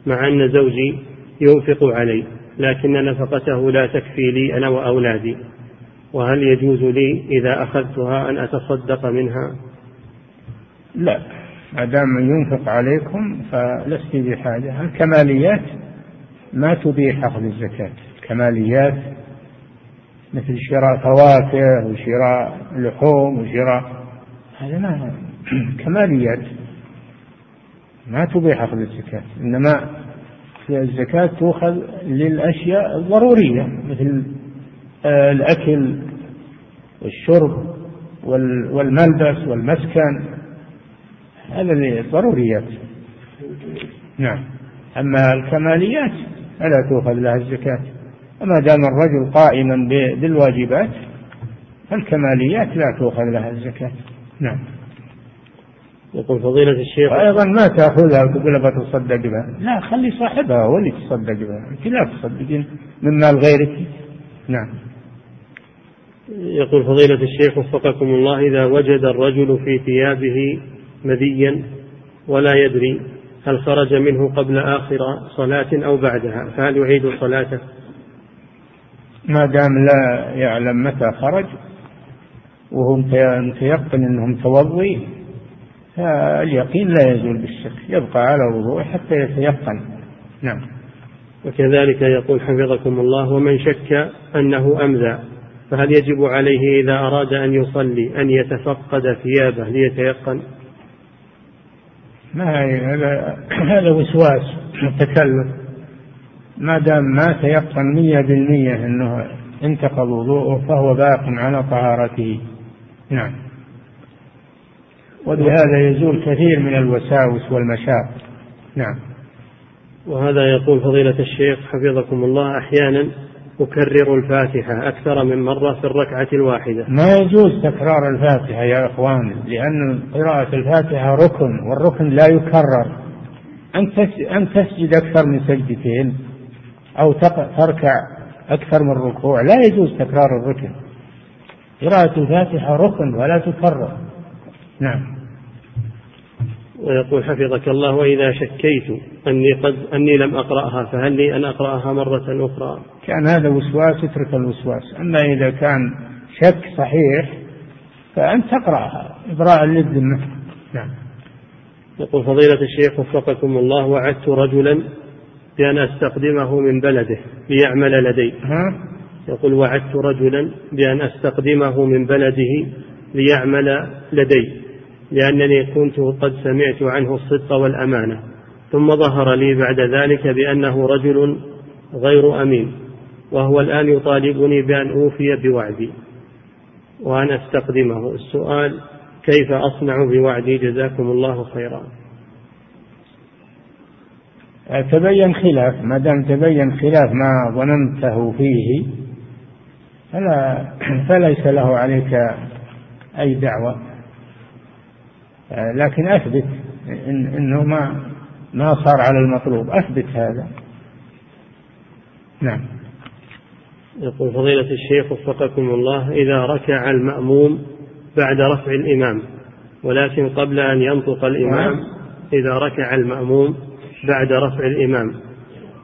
مع أن زوجي ينفق علي لكن نفقته لا تكفي لي أنا وأولادي؟ وهل يجوز لي إذا أخذتها أن أتصدق منها؟ لا. ما دام ينفق عليكم فلست بحاجة. الكماليات ما تبيح أخذ الزكاة. الكماليات مثل شراء فواكه وشراء لحوم وشراء هذا ما كماليات ما تبيح أخذ الزكاة. إنما الزكاة تؤخذ للأشياء الضرورية مثل الأكل والشرب والملبس والمسكن. هذا الضروريات نعم. أما الكماليات فلا تؤخذ لها الزكاة. وما دام الرجل قائما بالواجبات فالكماليات لا تؤخذ لها الزكاة. نعم. يقول فضيلة الشيخ. أيضا ما تأخذها وتقول بتصدق بها. لا خلي صاحبها هو اللي تصدق بها. أنت لا تصدقين من مال غيرك. نعم. يقول فضيلة الشيخ وفقكم الله إذا وجد الرجل في ثيابه مذيا ولا يدري هل خرج منه قبل آخر صلاة أو بعدها فهل يعيد صلاته؟ ما دام لا يعلم متى خرج وهو متيقن انه متوضي فاليقين لا يزول بالشك يبقى على وضوء حتى يتيقن. نعم. وكذلك يقول حفظكم الله ومن شك أنه أمذى. فهل يجب عليه إذا أراد أن يصلي أن يتفقد ثيابه ليتيقن؟ ما هذا هذا وسواس تكلف ما دام ما تيقن مية بالمية أنه انتقض وضوءه فهو باق على طهارته. نعم. وبهذا يزول كثير من الوساوس والمشاق. نعم. وهذا يقول فضيلة الشيخ حفظكم الله أحيانا أكرر الفاتحة أكثر من مرة في الركعة الواحدة. ما يجوز تكرار الفاتحة يا إخوان لأن قراءة الفاتحة ركن والركن لا يكرر. أن تسجد أكثر من سجدتين أو تركع أكثر من ركوع لا يجوز تكرار الركن. قراءة الفاتحة ركن ولا تكرر. نعم. ويقول حفظك الله وإذا شكيت أني قد أني لم أقرأها فهل لي أن أقرأها مرة أخرى؟ كان هذا وسواس اترك الوسواس، أما إذا كان شك صحيح فأنت تقرأها إبراء للذمة. نعم. يقول فضيلة الشيخ وفقكم الله وعدت رجلا بأن أستقدمه من بلده ليعمل لدي. ها؟ يقول وعدت رجلا بأن أستقدمه من بلده ليعمل لدي لأنني كنت قد سمعت عنه الصدق والأمانة ثم ظهر لي بعد ذلك بأنه رجل غير أمين وهو الآن يطالبني بأن أوفي بوعدي. وأن أستقدمه. السؤال كيف أصنع بوعدي؟ جزاكم الله خيرا. تبين خلاف. ما دام تبين خلاف ما ظننته فيه فلا فليس له عليك أي دعوة. لكن أثبت إن إنه ما ما صار على المطلوب أثبت هذا نعم يقول فضيلة الشيخ وفقكم الله إذا ركع المأموم بعد رفع الإمام ولكن قبل أن ينطق الإمام. إذا ركع المأموم بعد رفع الإمام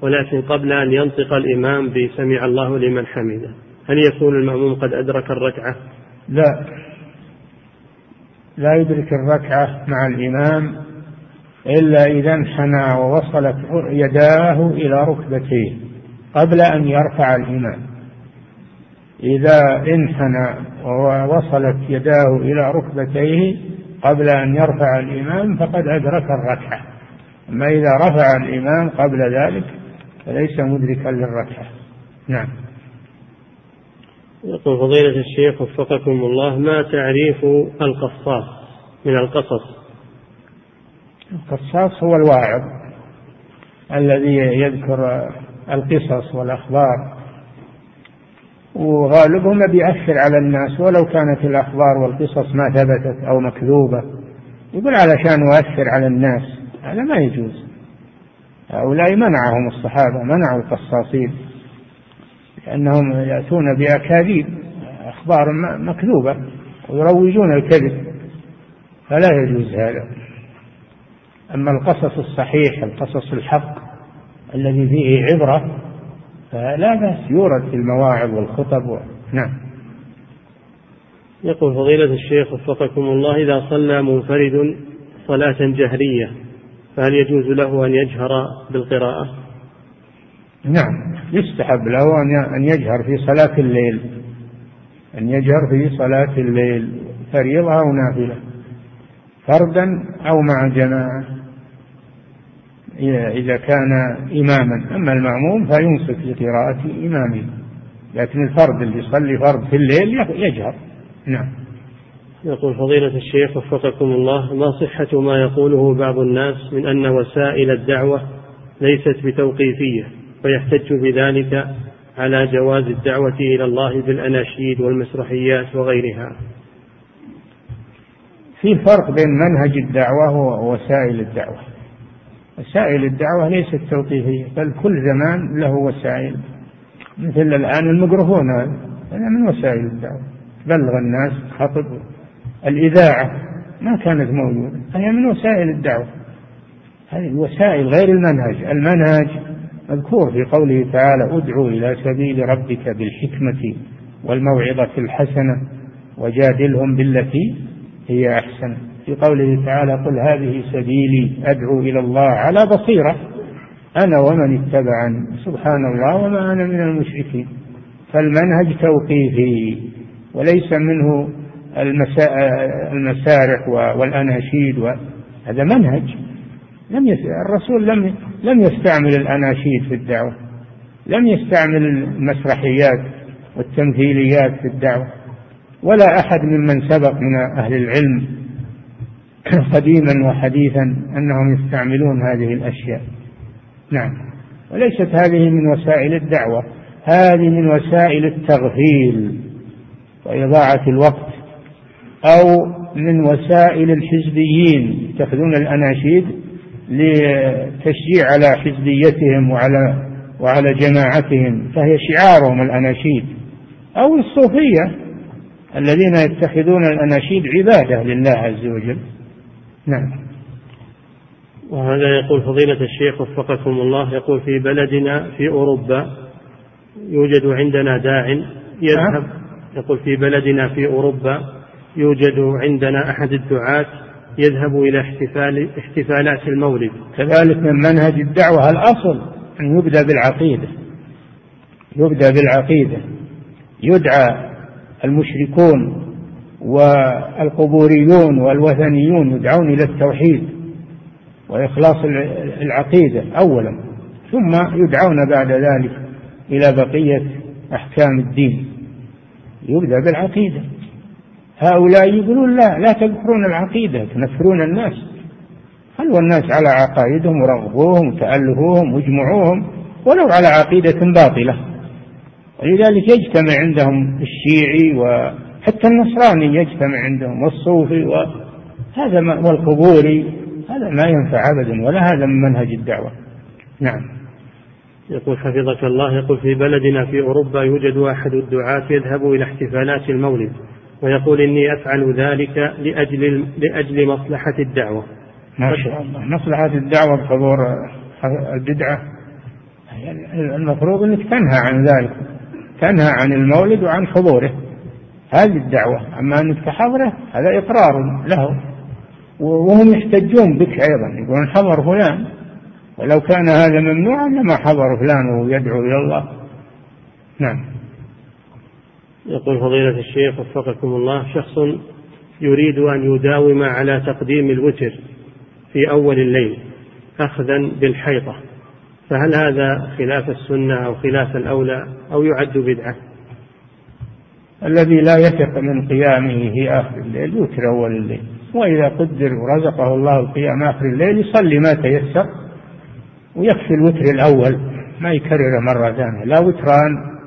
ولكن قبل أن ينطق الإمام بسمع الله لمن حمده هل يكون المأموم قد أدرك الركعة؟ لا لا يدرك الركعة مع الإمام إلا إذا انحنى ووصلت يداه إلى ركبتيه قبل أن يرفع الإمام. إذا انحنى ووصلت يداه إلى ركبتيه قبل أن يرفع الإمام فقد أدرك الركعة. أما إذا رفع الإمام قبل ذلك فليس مدركا للركعة. نعم. يقول فضيلة الشيخ وفقكم الله ما تعريف القصاص من القصص؟ القصاص هو الواعظ الذي يذكر القصص والأخبار وغالبهم بيأثر على الناس ولو كانت الأخبار والقصص ما ثبتت أو مكذوبة يقول علشان يؤثر على الناس هذا ما يجوز. هؤلاء منعهم الصحابة منعوا القصاصين. لأنهم يأتون بأكاذيب أخبار مكذوبة ويروجون الكذب. فلا يجوز هذا. أما القصص الصحيح القصص الحق الذي فيه عبرة فلا بأس يورد في المواعظ والخطب و... نعم. يقول فضيلة الشيخ وفقكم الله إذا صلى منفرد صلاة جهرية فهل يجوز له أن يجهر بالقراءة؟ نعم. يستحب له أن يجهر في صلاة الليل. أن يجهر في صلاة الليل. فريضة أو نافلة. فردا أو مع جماعة. إذا كان إماما. أما المأموم فينصت لقراءة إمامه. لكن الفرد اللي يصلي فرض في الليل يجهر. نعم. يقول فضيلة الشيخ وفقكم الله ما صحة ما يقوله بعض الناس من أن وسائل الدعوة ليست بتوقيفية؟ ويحتج بذلك على جواز الدعوة إلى الله بالأناشيد والمسرحيات وغيرها. في فرق بين منهج الدعوة ووسائل الدعوة. وسائل الدعوة ليست توقيفية بل كل زمان له وسائل. مثل الآن الميكروفون هذا من وسائل الدعوة. بلغ الناس خطب الإذاعة ما كانت موجودة هي من وسائل الدعوة. هذه وسائل غير المنهج. المنهج مذكور في قوله تعالى ادعو إلى سبيل ربك بالحكمة والموعظة الحسنة وجادلهم بالتي هي أحسن. في قوله تعالى قل هذه سبيلي أدعو إلى الله على بصيرة أنا ومن اتبعني سبحان الله وما أنا من المشركين. فالمنهج توقيفي وليس منه المسارح والأناشيد هذا منهج. لم يس... الرسول لم لم يستعمل الأناشيد في الدعوة لم يستعمل المسرحيات والتمثيليات في الدعوة ولا أحد ممن سبق من أهل العلم قديما وحديثا أنهم يستعملون هذه الأشياء. نعم. وليست هذه من وسائل الدعوة هذه من وسائل التغفيل وإضاعة الوقت أو من وسائل الحزبيين يتخذون الأناشيد لتشجيع على حزبيتهم وعلى وعلى جماعتهم فهي شعارهم الأناشيد أو الصوفية الذين يتخذون الأناشيد عبادة لله عز وجل نعم وهذا يقول فضيلة الشيخ وفقكم الله يقول في بلدنا في أوروبا يوجد عندنا داع يذهب نعم. يقول في بلدنا في أوروبا يوجد عندنا أحد الدعاة يذهب إلى احتفال احتفالات المولد. كذلك من منهج الدعوة الأصل أن يبدأ بالعقيدة. يبدأ بالعقيدة. يدعى المشركون والقبوريون والوثنيون يدعون إلى التوحيد وإخلاص العقيدة أولا ثم يدعون بعد ذلك إلى بقية أحكام الدين. يبدأ بالعقيدة. هؤلاء يقولون لا لا تذكرون العقيدة تنفرون الناس. خلوا الناس على عقائدهم ورغبوهم وتألهوهم واجمعوهم ولو على عقيدة باطلة. ولذلك يجتمع عندهم الشيعي وحتى النصراني يجتمع عندهم والصوفي وهذا والقبوري هذا ما ينفع أبدا ولا هذا من منهج الدعوة. نعم. يقول حفظك الله يقول في بلدنا في أوروبا يوجد أحد الدعاة يذهب إلى احتفالات المولد. ويقول إني أفعل ذلك لأجل لأجل مصلحة الدعوة. ما شاء الله. مصلحة الدعوة بحضور البدعة. المفروض أنك تنهى عن ذلك. تنهى عن المولد وعن حضوره. هذه الدعوة. أما أنك تحضره هذا إقرار له. وهم يحتجون بك أيضا. يقولون حضر فلان. ولو كان هذا ممنوعا لما حضر فلان وهو يدعو إلى الله. نعم. يقول فضيلة الشيخ وفقكم الله شخص يريد أن يداوم على تقديم الوتر في أول الليل أخذا بالحيطة فهل هذا خلاف السنة أو خلاف الأولى أو يعد بدعة؟ الذي لا يثق من قيامه في آخر الليل يوتر أول الليل وإذا قدر ورزقه الله القيام آخر الليل يصلي ما تيسر ويكفي الوتر الأول ما يكرر مرة ثانية لا وتران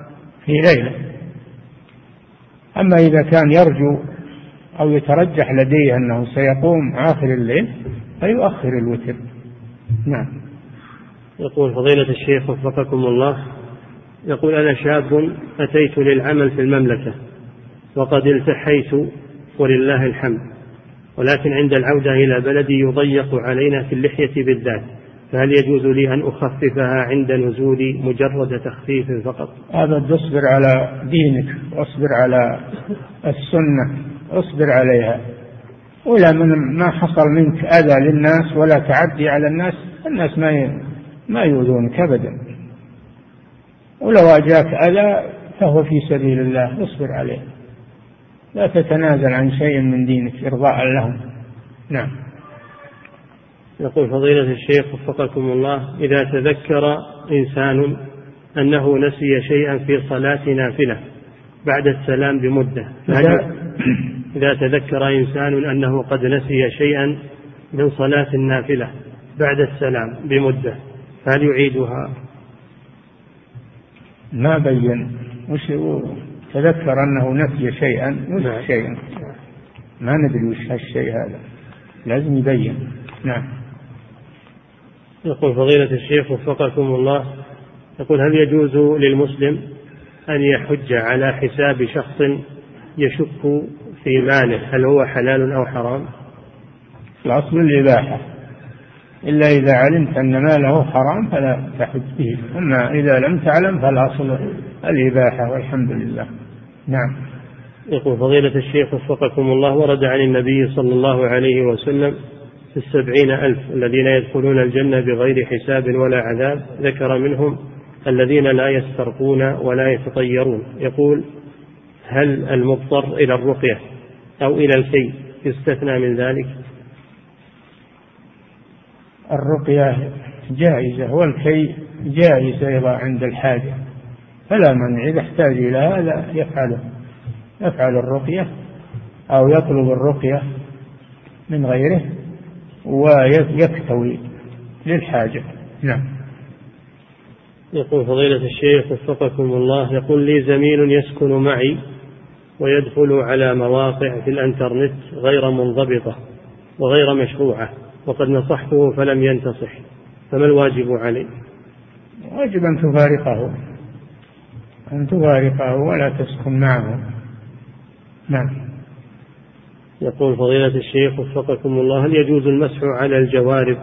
في ليلة. أما إذا كان يرجو أو يترجح لديه أنه سيقوم آخر الليل فيؤخر الوتر. نعم. يقول فضيلة الشيخ وفقكم الله يقول أنا شاب أتيت للعمل في المملكة وقد التحيت ولله الحمد ولكن عند العودة إلى بلدي يضيق علينا في اللحية بالذات. فهل يجوز لي أن أخففها عند نزولي مجرد تخفيف فقط؟ هذا تصبر على دينك واصبر على السنة اصبر عليها. ولا من ما حصل منك أذى للناس ولا تعدي على الناس الناس ما ما يؤذونك أبدا. ولو أجاك أذى فهو في سبيل الله اصبر عليه. لا تتنازل عن شيء من دينك إرضاء لهم. نعم. يقول فضيلة الشيخ وفقكم الله إذا تذكر إنسان أنه نسي شيئا في صلاة نافلة بعد السلام بمدة إذا تذكر إنسان أنه قد نسي شيئا من صلاة النافلة بعد السلام بمدة فهل يعيدها؟ ما بين وش تذكر أنه نسي شيئا وش نعم. شيئا؟ ما ندري وش هالشيء هذا. لازم يبين. نعم. يقول فضيلة الشيخ وفقكم الله يقول هل يجوز للمسلم أن يحج على حساب شخص يشك في ماله؟ هل هو حلال أو حرام؟ الأصل الإباحة. إلا إذا علمت أن ماله حرام فلا تحج به. أما إذا لم تعلم فالأصل الإباحة والحمد لله. نعم. يقول فضيلة الشيخ وفقكم الله ورد عن النبي صلى الله عليه وسلم في السبعين ألف الذين يدخلون الجنة بغير حساب ولا عذاب ذكر منهم الذين لا يسترقون ولا يتطيرون. يقول هل المضطر إلى الرقية أو إلى الكي؟ يستثنى من ذلك. الرقية جائزة والكي جائزة أيضا عند الحاجة فلا منع. إذا احتاج إلى هذا يفعله يفعل الرقية أو يطلب الرقية من غيره. ويكتوي للحاجة. نعم. يقول فضيلة الشيخ وفقكم الله يقول لي زميل يسكن معي ويدخل على مواقع في الانترنت غير منضبطة وغير مشروعة وقد نصحته فلم ينتصح فما الواجب عليه؟ واجب أن تفارقه أن تفارقه ولا تسكن معه. نعم. يقول فضيلة الشيخ وفقكم الله هل يجوز المسح على الجوارب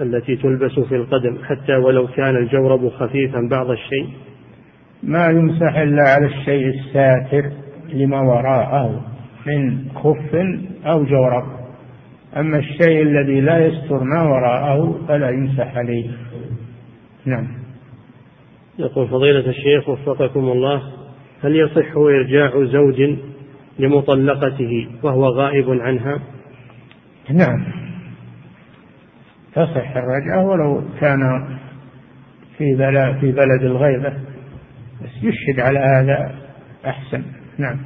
التي تلبس في القدم حتى ولو كان الجورب خفيفا بعض الشيء؟ ما يمسح إلا على الشيء الساتر لما وراءه من خف أو جورب أما الشيء الذي لا يستر ما وراءه فلا يمسح عليه. نعم. يقول فضيلة الشيخ وفقكم الله هل يصح إرجاع زوج لمطلقته وهو غائب عنها؟ نعم. تصح الرجعة ولو كان في بلد, في بلد الغيبة بس يشهد على هذا أحسن. نعم.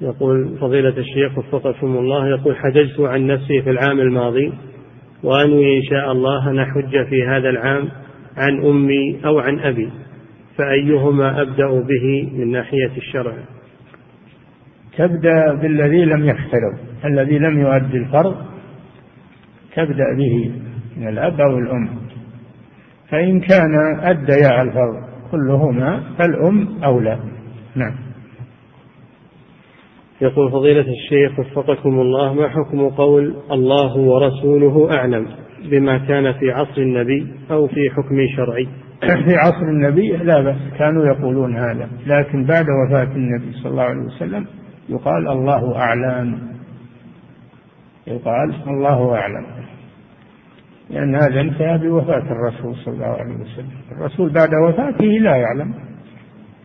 يقول فضيلة الشيخ وفقكم الله يقول حججت عن نفسي في العام الماضي وأنوي إن شاء الله أن أحج في هذا العام عن أمي أو عن أبي فأيهما أبدأ به من ناحية الشرع؟ تبدأ بالذي لم يفترض الذي لم يؤدي الفرض تبدأ به من الأب أو الأم. فإن كان أديا الفرض كلهما فالأم أولى. نعم. يقول فضيلة الشيخ وفقكم الله ما حكم قول الله ورسوله أعلم بما كان في عصر النبي أو في حكم شرعي؟ في عصر النبي لا بأس كانوا يقولون هذا لكن بعد وفاة النبي صلى الله عليه وسلم يقال الله أعلم يقال الله أعلم. لأن هذا انتهى بوفاة الرسول صلى الله عليه وسلم. الرسول بعد وفاته لا يعلم.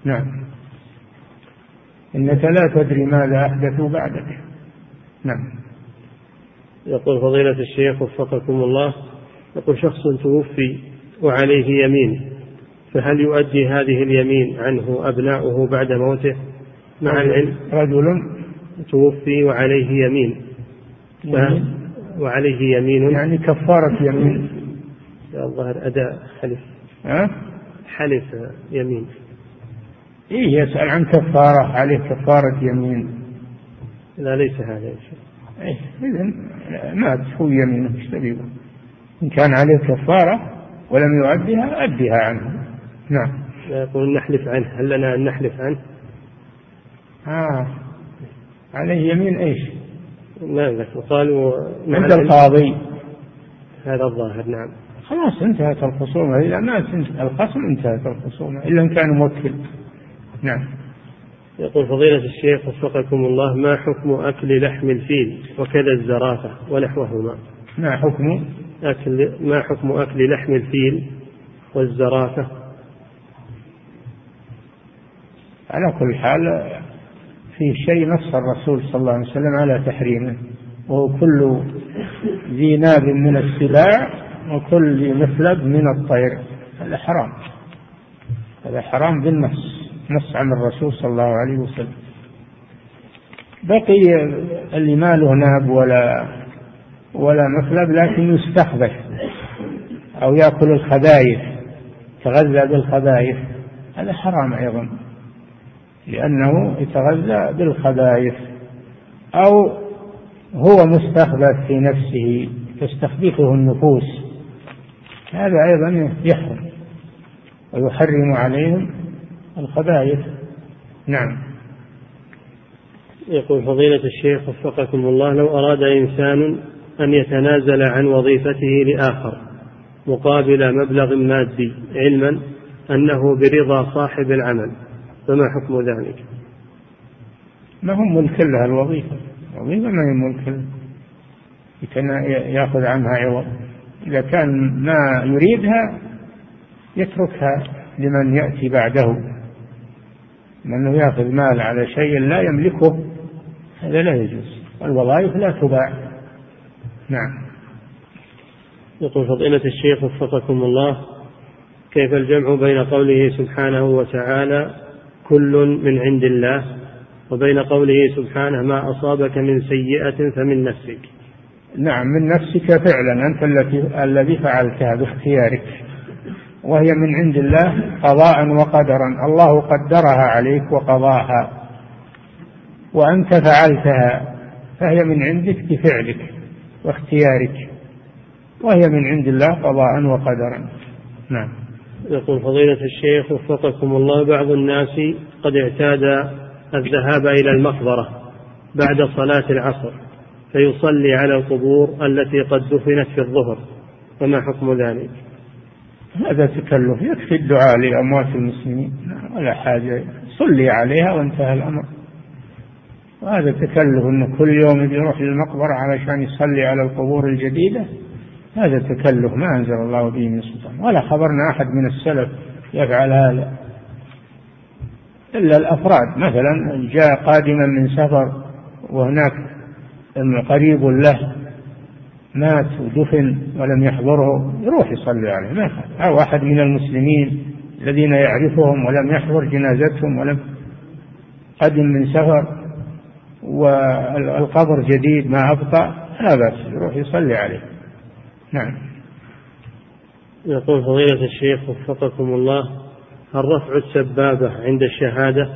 نعم. إنك لا تدري ماذا أحدثوا بعدك. نعم. يقول فضيلة الشيخ وفقكم الله يقول شخص توفي وعليه يمين فهل يؤدي هذه اليمين عنه أبناؤه بعد موته؟ مع العلم. رجل توفي وعليه يمين. وعليه يمين. يعني كفارة يمين. الظاهر أداء حلف. ها؟ حلف يمين. إيه يسأل عن كفارة عليه كفارة يمين. لا ليس هذا يا شيخ. إيه إذا مات هو يمينه إيش إن كان عليه كفارة ولم يؤدها أدها عنه. نعم. يقول نحلف عنه. هل لنا أن نحلف عنه؟ آه عليه يمين إيش؟ لا وقالوا عند القاضي. هذا الظاهر نعم. خلاص انتهت الخصومة. إذا ما الخصم انتهت الخصومة. إلا إن كان موكل. نعم. يقول فضيلة الشيخ وفقكم الله ما حكم أكل لحم الفيل وكذا الزرافة ونحوهما؟ ما حكم؟ أكل ما حكم أكل لحم الفيل والزرافة؟ على كل حال في شيء نص الرسول صلى الله عليه وسلم على تحريمه وهو كل ذي ناب من السباع وكل ذي مفلب من الطير. هذا حرام. هذا حرام بالنص نص عن الرسول صلى الله عليه وسلم. بقي اللي ما له ناب ولا ولا مفلب لكن يستخبث أو يأكل الخبائث تغذى بالخبائث. هذا حرام أيضا. لأنه يتغذى بالخبائث أو هو مستخبث في نفسه تستخبثه النفوس. هذا أيضا يحرم ويحرم عليهم الخبائث. نعم. يقول فضيلة الشيخ وفقكم الله لو أراد إنسان أن يتنازل عن وظيفته لآخر مقابل مبلغ مادي علما أنه برضا صاحب العمل. فما حكم ذلك؟ ما هم ملك له الوظيفة. الوظيفة ما هي ملك يأخذ عنها عوض. إذا كان ما يريدها يتركها لمن يأتي بعده. لأنه يأخذ مال على شيء لا يملكه هذا لا يجوز. الوظائف لا تباع. نعم. يقول فضيلة الشيخ وفقكم الله كيف الجمع بين قوله سبحانه وتعالى كل من عند الله وبين قوله سبحانه ما أصابك من سيئة فمن نفسك. نعم من نفسك فعلا أنت التي الذي فعلتها باختيارك وهي من عند الله قضاء وقدرا. الله قدرها عليك وقضاها. وأنت فعلتها فهي من عندك بفعلك واختيارك. وهي من عند الله قضاء وقدرا. نعم. يقول فضيلة الشيخ وفقكم الله بعض الناس قد اعتاد الذهاب إلى المقبرة بعد صلاة العصر فيصلي على القبور التي قد دفنت في الظهر فما حكم ذلك؟ هذا تكلف يكفي الدعاء لأموات المسلمين ولا حاجة صلي عليها وانتهى الأمر وهذا تكلف أنه كل يوم يروح للمقبرة علشان يصلي على القبور الجديدة هذا تكلف ما أنزل الله به من سلطان. ولا خبرنا أحد من السلف يفعل هذا. إلا الأفراد. مثلا جاء قادما من سفر وهناك قريب له مات ودفن ولم يحضره يروح يصلي عليه. ما أو أحد من المسلمين الذين يعرفهم ولم يحضر جنازتهم ولم قدم من سفر والقبر جديد ما أبطأ لا بأس يروح يصلي عليه. نعم. يقول فضيلة الشيخ وفقكم الله هل رفع السبابة عند الشهادة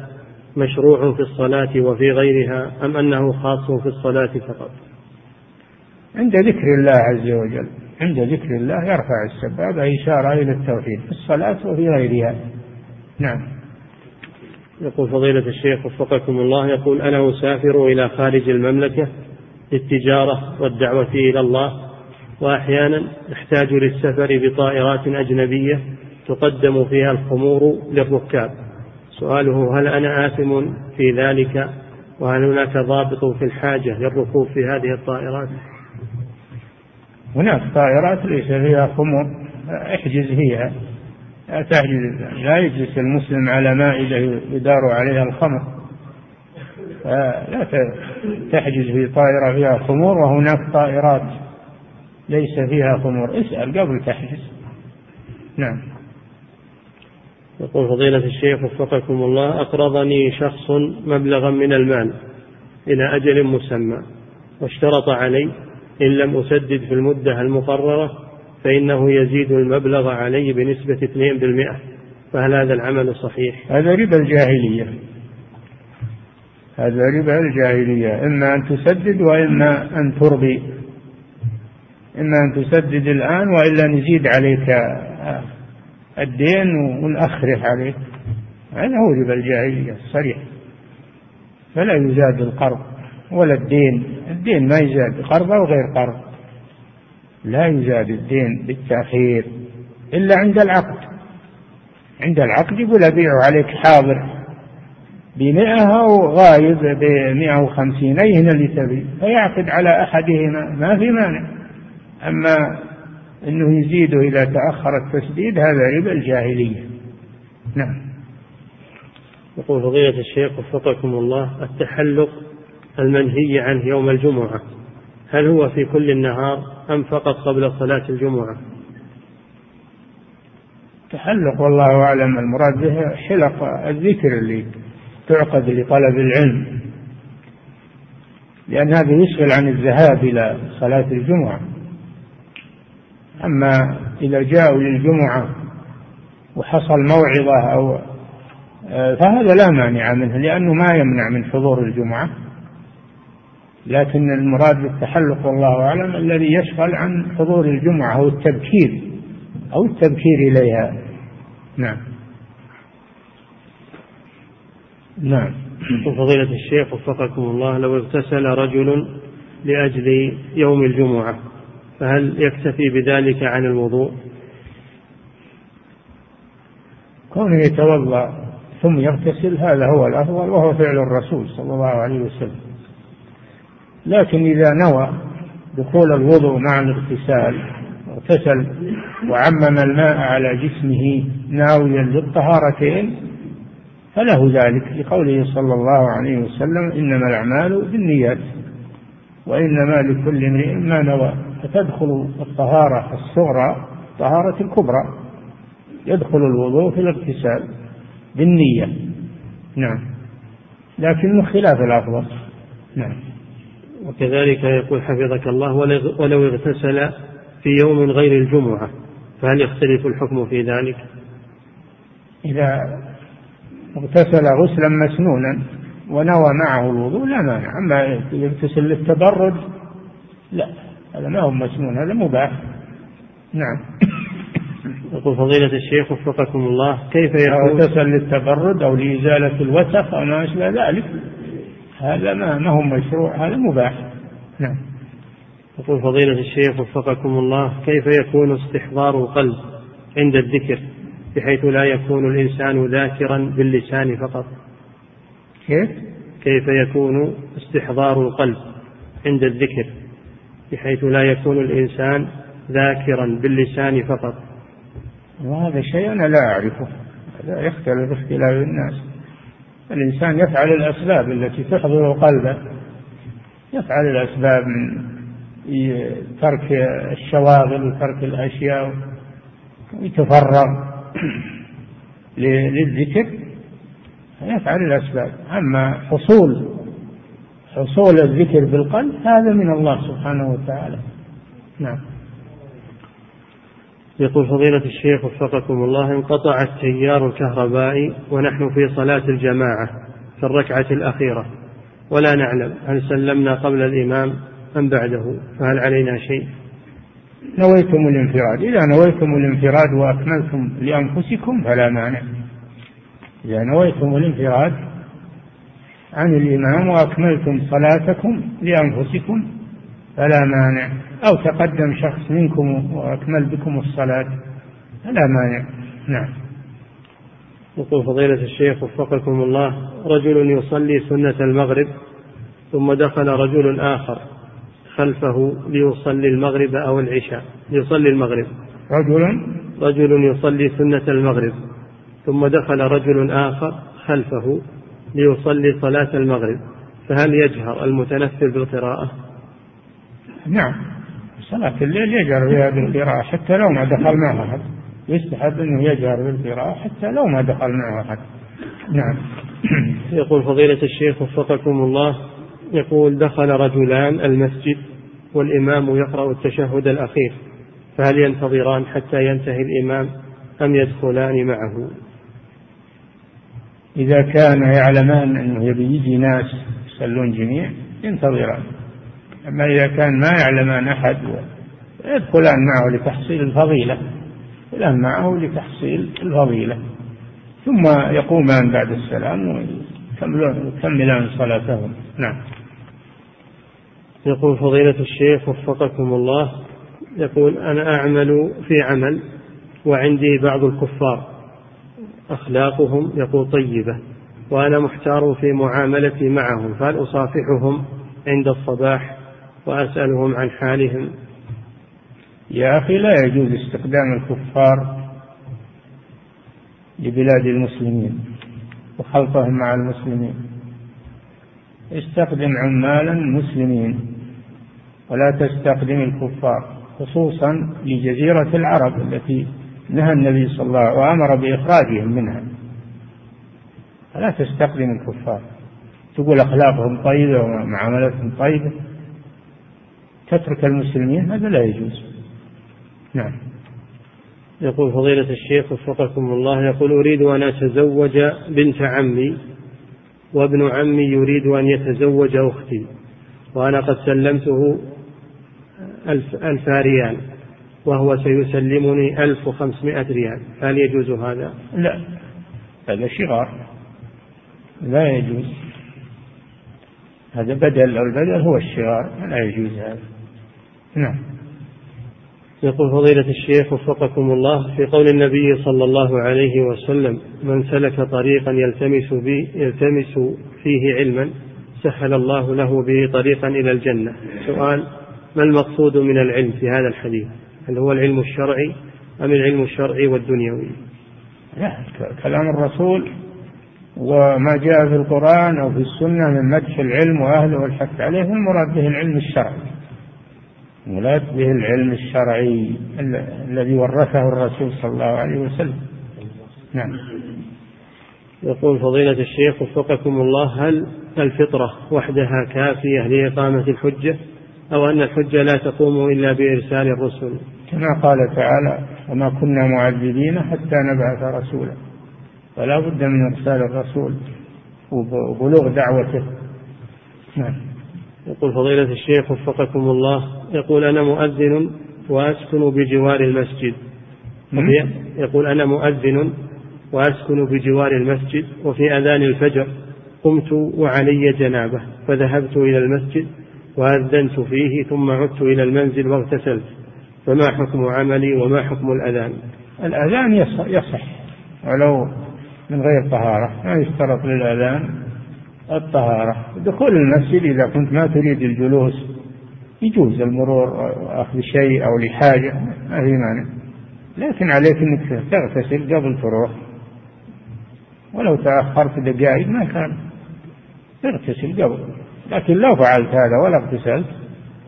مشروع في الصلاة وفي غيرها أم أنه خاص في الصلاة فقط؟ عند ذكر الله عز وجل عند ذكر الله يرفع السبابة إشارة إلى التوحيد في الصلاة وفي غيرها. نعم. يقول فضيلة الشيخ وفقكم الله يقول أنا أسافر إلى خارج المملكة للتجارة والدعوة إلى الله وأحيانا احتاج للسفر بطائرات أجنبية تقدم فيها الخمور للركاب. سؤاله هل أنا آثم في ذلك؟ وهل هناك ضابط في الحاجة للركوب في هذه الطائرات؟ هناك طائرات ليس فيها خمور. احجز فيها لا تحجز. لا يجلس المسلم على مائدة يدار عليها الخمر. لا تحجز في طائرة فيها خمور وهناك طائرات ليس فيها خمور. اسأل قبل تحجز نعم. يقول فضيلة الشيخ وفقكم الله أقرضني شخص مبلغا من المال إلى أجل مسمى واشترط علي إن لم أسدد في المدة المقررة فإنه يزيد المبلغ علي بنسبة 2% فهل هذا العمل صحيح؟ هذا ربا الجاهلية. هذا ربا الجاهلية. إما أن تسدد وإما أن ترضي. إما أن تسدد الآن وإلا نزيد عليك الدين ونأخره عليك. هذا هو ربا الجاهلية الصريح. فلا يزاد القرض ولا الدين. الدين ما يزاد قرض أو غير قرض. لا يزاد الدين بالتأخير إلا عند العقد. عند العقد يقول أبيع عليك حاضر بمئة أو غايب بمئة وخمسين. أي هنا اللي تبي؟ فيعقد على أحدهما. ما في مانع. أما أنه يزيده إذا تأخر التسديد هذا ربا الجاهلية. نعم. يقول فضيلة الشيخ وفقكم الله التحلق المنهي عنه يوم الجمعة هل هو في كل النهار أم فقط قبل صلاة الجمعة؟ تحلق والله أعلم المراد به حلق الذكر اللي تعقد لطلب العلم. لأن هذا يشغل عن الذهاب إلى صلاة الجمعة. أما إذا جاءوا للجمعة وحصل موعظة أو آه، فهذا لا مانع منه لأنه ما يمنع من حضور الجمعة. لكن المراد بالتحلق والله أعلم الذي يشغل عن حضور الجمعة أو التبكير أو التبكير إليها. نعم. نعم. فضيلة الشيخ وفقكم الله لو اغتسل رجل لأجل يوم الجمعة فهل يكتفي بذلك عن الوضوء؟ كونه يتوضأ ثم يغتسل هذا هو الأفضل وهو فعل الرسول صلى الله عليه وسلم لكن إذا نوى دخول الوضوء مع الاغتسال اغتسل وعمم الماء على جسمه ناويا للطهارتين فله ذلك لقوله صلى الله عليه وسلم إنما الأعمال بالنيات وإنما لكل امرئ ما نوى فتدخل الطهارة الصغرى طهارة الكبرى. يدخل الوضوء في الاغتسال بالنية. نعم. لكنه خلاف الأفضل. نعم. وكذلك يقول حفظك الله ولو اغتسل في يوم غير الجمعة فهل يختلف الحكم في ذلك؟ إذا اغتسل غسلا مسنونا ونوى معه الوضوء لا مانع. أما يغتسل للتبرد لا. هذا ما هو مسنون هذا مباح. نعم. يقول فضيلة الشيخ وفقكم الله كيف يكون؟ اغتسل للتبرد أو لإزالة الوسخ أو ما أشبه ذلك. هذا ما, ما هو مشروع هذا مباح. نعم. يقول فضيلة الشيخ وفقكم الله كيف يكون استحضار القلب عند الذكر بحيث لا يكون الإنسان ذاكرا باللسان فقط؟ كيف؟ كيف يكون استحضار القلب عند الذكر بحيث لا يكون الإنسان ذاكرا باللسان فقط. وهذا شيء أنا لا أعرفه. هذا يختلف اختلاف الناس. الإنسان يفعل الأسباب التي تحضر قلبه. يفعل الأسباب من ترك الشواغل وترك الأشياء ويتفرغ للذكر. يفعل الأسباب. أما حصول حصول الذكر بالقلب هذا من الله سبحانه وتعالى. نعم. يقول فضيلة الشيخ وفقكم الله انقطع التيار الكهربائي ونحن في صلاة الجماعة في الركعة الأخيرة. ولا نعلم هل سلمنا قبل الإمام أم بعده فهل علينا شيء؟ نويتم الانفراد. إذا نويتم الانفراد وأكملتم لأنفسكم فلا مانع. إذا نويتم الانفراد عن الإمام وأكملتم صلاتكم لأنفسكم فلا مانع. أو تقدم شخص منكم وأكمل بكم الصلاة فلا مانع. نعم. يقول فضيلة الشيخ وفقكم الله رجل يصلي سنة المغرب ثم دخل رجل آخر خلفه ليصلي المغرب أو العشاء ليصلي المغرب. رجل؟ رجل يصلي سنة المغرب ثم دخل رجل آخر خلفه ليصلي صلاة المغرب فهل يجهر المتنفل بالقراءة؟ نعم صلاة الليل يجهر بها بالقراءة حتى لو ما دخل معه أحد. يستحب أنه يجهر بالقراءة حتى لو ما دخل معه أحد. نعم. يقول فضيلة الشيخ وفقكم الله يقول دخل رجلان المسجد والإمام يقرأ التشهد الأخير فهل ينتظران حتى ينتهي الإمام أم يدخلان معه؟ إذا كان يعلمان أنه يبي يجي ناس يصلون جميع ينتظران. أما إذا كان ما يعلمان أحد يدخلان معه لتحصيل الفضيلة. يدخلان معه لتحصيل الفضيلة. ثم يقومان بعد السلام ويكملان صلاتهم. نعم. يقول فضيلة الشيخ وفقكم الله يقول أنا أعمل في عمل وعندي بعض الكفار. أخلاقهم يقول طيبة وأنا محتار في معاملتي معهم فهل أصافحهم عند الصباح وأسألهم عن حالهم؟ يا أخي لا يجوز استخدام الكفار لبلاد المسلمين وخلطهم مع المسلمين. استخدم عمالا مسلمين ولا تستخدم الكفار خصوصا لجزيرة العرب التي نهى النبي صلى الله عليه وسلم وأمر بإخراجهم منها. فلا تستخدم الكفار. تقول أخلاقهم طيبة ومعاملتهم طيبة. تترك المسلمين هذا لا يجوز. نعم. يقول فضيلة الشيخ وفقكم الله يقول أريد أن أتزوج بنت عمي وابن عمي يريد أن يتزوج أختي وأنا قد سلمته ألف ريال. وهو سيسلمني ألف وخمسمائة ريال. هل يجوز هذا؟ لا. هذا شغار. لا يجوز. هذا بدل البدل هو الشغار لا يجوز هذا. نعم. يقول فضيلة الشيخ وفقكم الله في قول النبي صلى الله عليه وسلم من سلك طريقا يلتمس, بي يلتمس فيه علما سهل الله له به طريقا إلى الجنة. سؤال ما المقصود من العلم في هذا الحديث؟ هل هو العلم الشرعي أم العلم الشرعي والدنيوي؟ لا كلام الرسول وما جاء في القرآن أو في السنة من مدح العلم وأهله والحث عليه المراد به العلم الشرعي. مراد به العلم الشرعي الذي ورثه الرسول صلى الله عليه وسلم. نعم. يقول فضيلة الشيخ وفقكم الله هل الفطرة وحدها كافية لإقامة الحجة؟ أو أن الحجة لا تقوم إلا بإرسال الرسل. كما قال تعالى وما كنا معذبين حتى نبعث رسولا. فلا بد من إرسال الرسول وبلوغ دعوته. نعم. يقول فضيلة الشيخ وفقكم الله يقول أنا مؤذن وأسكن بجوار المسجد. يقول أنا مؤذن وأسكن بجوار المسجد وفي أذان الفجر قمت وعلي جنابة فذهبت إلى المسجد وأذنت فيه ثم عدت إلى المنزل واغتسلت. فما حكم عملي وما حكم الأذان؟ الأذان يصح ولو من غير طهارة. ما يشترط للأذان الطهارة. دخول المسجد إذا كنت ما تريد الجلوس. يجوز المرور أخذ شيء أو لحاجة. ما في مانع. لكن عليك أنك تغتسل قبل تروح. ولو تأخرت دقائق ما كان. تغتسل قبل. لكن لو فعلت هذا ولا اغتسلت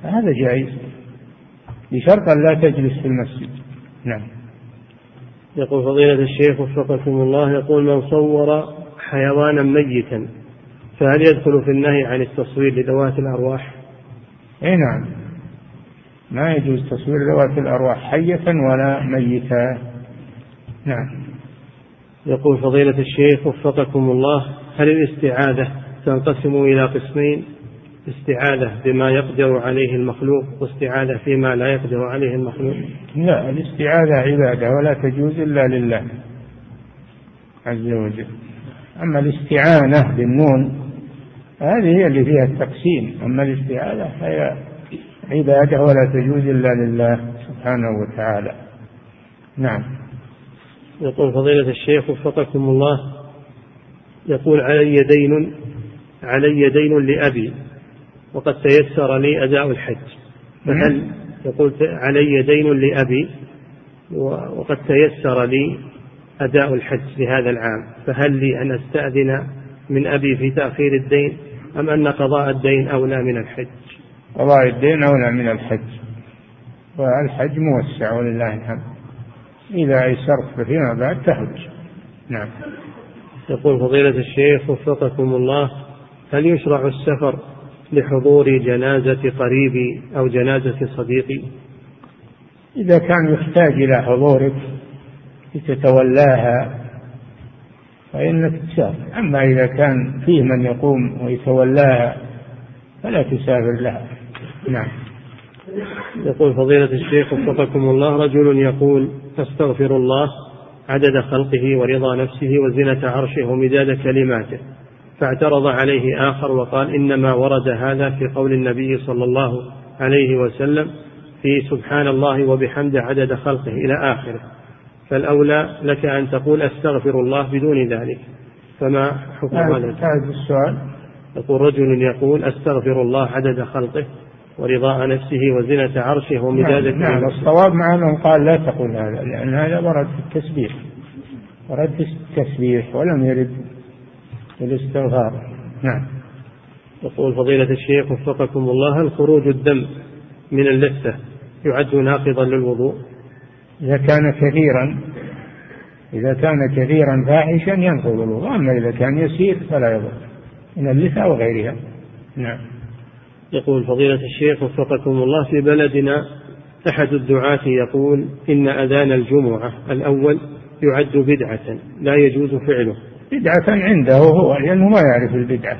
فهذا جائز. بشرط أن لا تجلس في المسجد. نعم. يقول فضيلة الشيخ وفقكم الله يقول من صور حيوانا ميتا فهل يدخل في النهي عن التصوير لذوات الأرواح؟ إي نعم. ما يجوز تصوير ذوات الأرواح حية ولا ميتا. نعم. يقول فضيلة الشيخ وفقكم الله هل الاستعاذة تنقسم إلى قسمين استعاذة بما يقدر عليه المخلوق واستعاذة فيما لا يقدر عليه المخلوق. لا الاستعاذة عبادة ولا تجوز إلا لله عز وجل. أما الاستعانة بالنون هذه هي اللي فيها التقسيم. أما الاستعاذة فهي عبادة ولا تجوز إلا لله سبحانه وتعالى. نعم. يقول فضيلة الشيخ وفقكم الله يقول علي دين علي دين لأبي وقد تيسر لي أداء الحج. فهل. يقول علي دين لأبي وقد تيسر لي أداء الحج لهذا العام. فهل لي أن أستأذن من أبي في تأخير الدين أم أن قضاء الدين أولى من الحج؟ قضاء الدين أولى من الحج. والحج موسع ولله الحمد. إذا أيسرت فيما بعد تحج نعم. يقول فضيلة الشيخ وفقكم الله هل يشرع السفر لحضور جنازة قريبي أو جنازة صديقي إذا كان يحتاج إلى حضورك لتتولاها فإنك تسافر. أما إذا كان فيه من يقوم ويتولاها فلا تسافر لها. نعم. يقول فضيلة الشيخ وفقكم الله رجل يقول أستغفر الله عدد خلقه ورضا نفسه وزنة عرشه ومداد كلماته. فاعترض عليه آخر وقال إنما ورد هذا في قول النبي صلى الله عليه وسلم في سبحان الله وبحمده عدد خلقه إلى آخره. فالأولى لك أن تقول أستغفر الله بدون ذلك. فما حكم هذا؟ السؤال. يقول رجل يقول أستغفر الله عدد خلقه ورضاء نفسه وزنة عرشه ومداد نعم, نعم. الصواب مع من قال لا تقول هذا لأن هذا ورد في التسبيح. ورد في التسبيح ولم يرد في الاستغفار. نعم. يقول فضيلة الشيخ وفقكم الله هل خروج الدم من اللثة يعد ناقضا للوضوء. إذا كان كثيرا إذا كان كثيرا فاحشا ينقض الوضوء أما إذا كان يسير فلا يضر من اللثة وغيرها. نعم. يقول فضيلة الشيخ وفقكم الله في بلدنا أحد الدعاة يقول إن أذان الجمعة الأول يعد بدعة لا يجوز فعله. بدعة عنده هو لأنه ما يعرف البدعة.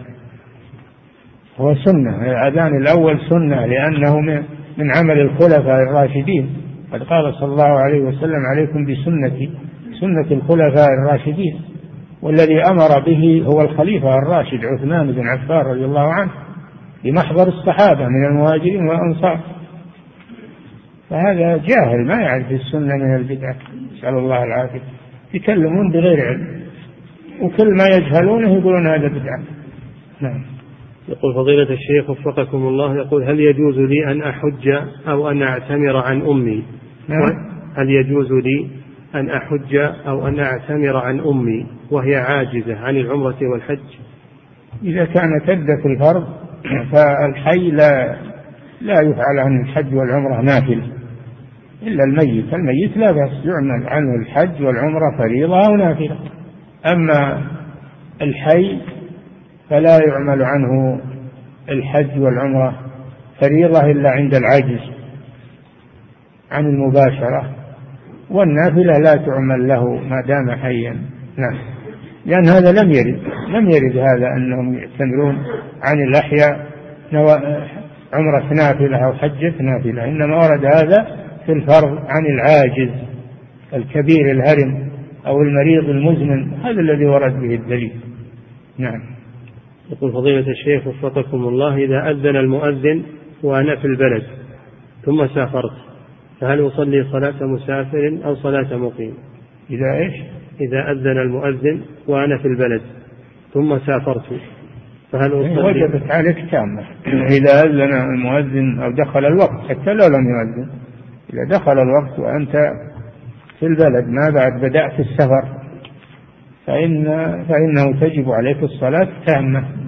هو سنة الأذان الأول سنة لأنه من عمل الخلفاء الراشدين. قد قال صلى الله عليه وسلم عليكم بسنتي سنة الخلفاء الراشدين. والذي أمر به هو الخليفة الراشد عثمان بن عفان رضي الله عنه بمحضر الصحابة من المهاجرين والأنصار. فهذا جاهل ما يعرف السنة من البدعة. نسأل الله العافية. يتكلمون بغير علم. وكل ما يجهلونه يقولون هذا بدعة. نعم. يقول فضيلة الشيخ وفقكم الله يقول هل يجوز لي أن أحج أو أن أعتمر عن أمي؟ نعم. هل يجوز لي أن أحج أو أن أعتمر عن أمي وهي عاجزة عن العمرة والحج؟ إذا كانت أدت الفرض فالحي لا لا يفعل عن الحج والعمرة نافلة. إلا الميت الميت لا بأس يعمل عنه الحج والعمرة فريضة أو نافلة. أما الحي فلا يعمل عنه الحج والعمرة فريضة إلا عند العجز عن المباشرة والنافلة لا تعمل له ما دام حيا. نعم. لأن هذا لم يرد لم يرد هذا أنهم يعتمرون عن الأحياء عمرة نافلة أو حجة نافلة إنما ورد هذا في الفرض عن العاجز الكبير الهرم. أو المريض المزمن هذا الذي ورد به الدليل. نعم. يقول فضيلة الشيخ وفقكم الله إذا أذن المؤذن وأنا في البلد ثم سافرت فهل أصلي صلاة مسافر أو صلاة مقيم؟ إذا إيش؟ إذا أذن المؤذن وأنا في البلد ثم سافرت فهل أصلي؟ وجبت عليك تامة. إذا أذن المؤذن أو دخل الوقت حتى لو لم يؤذن إذا دخل الوقت وأنت في البلد ما بعد بدأت السفر. فإن فإنه تجب عليك الصلاة تامة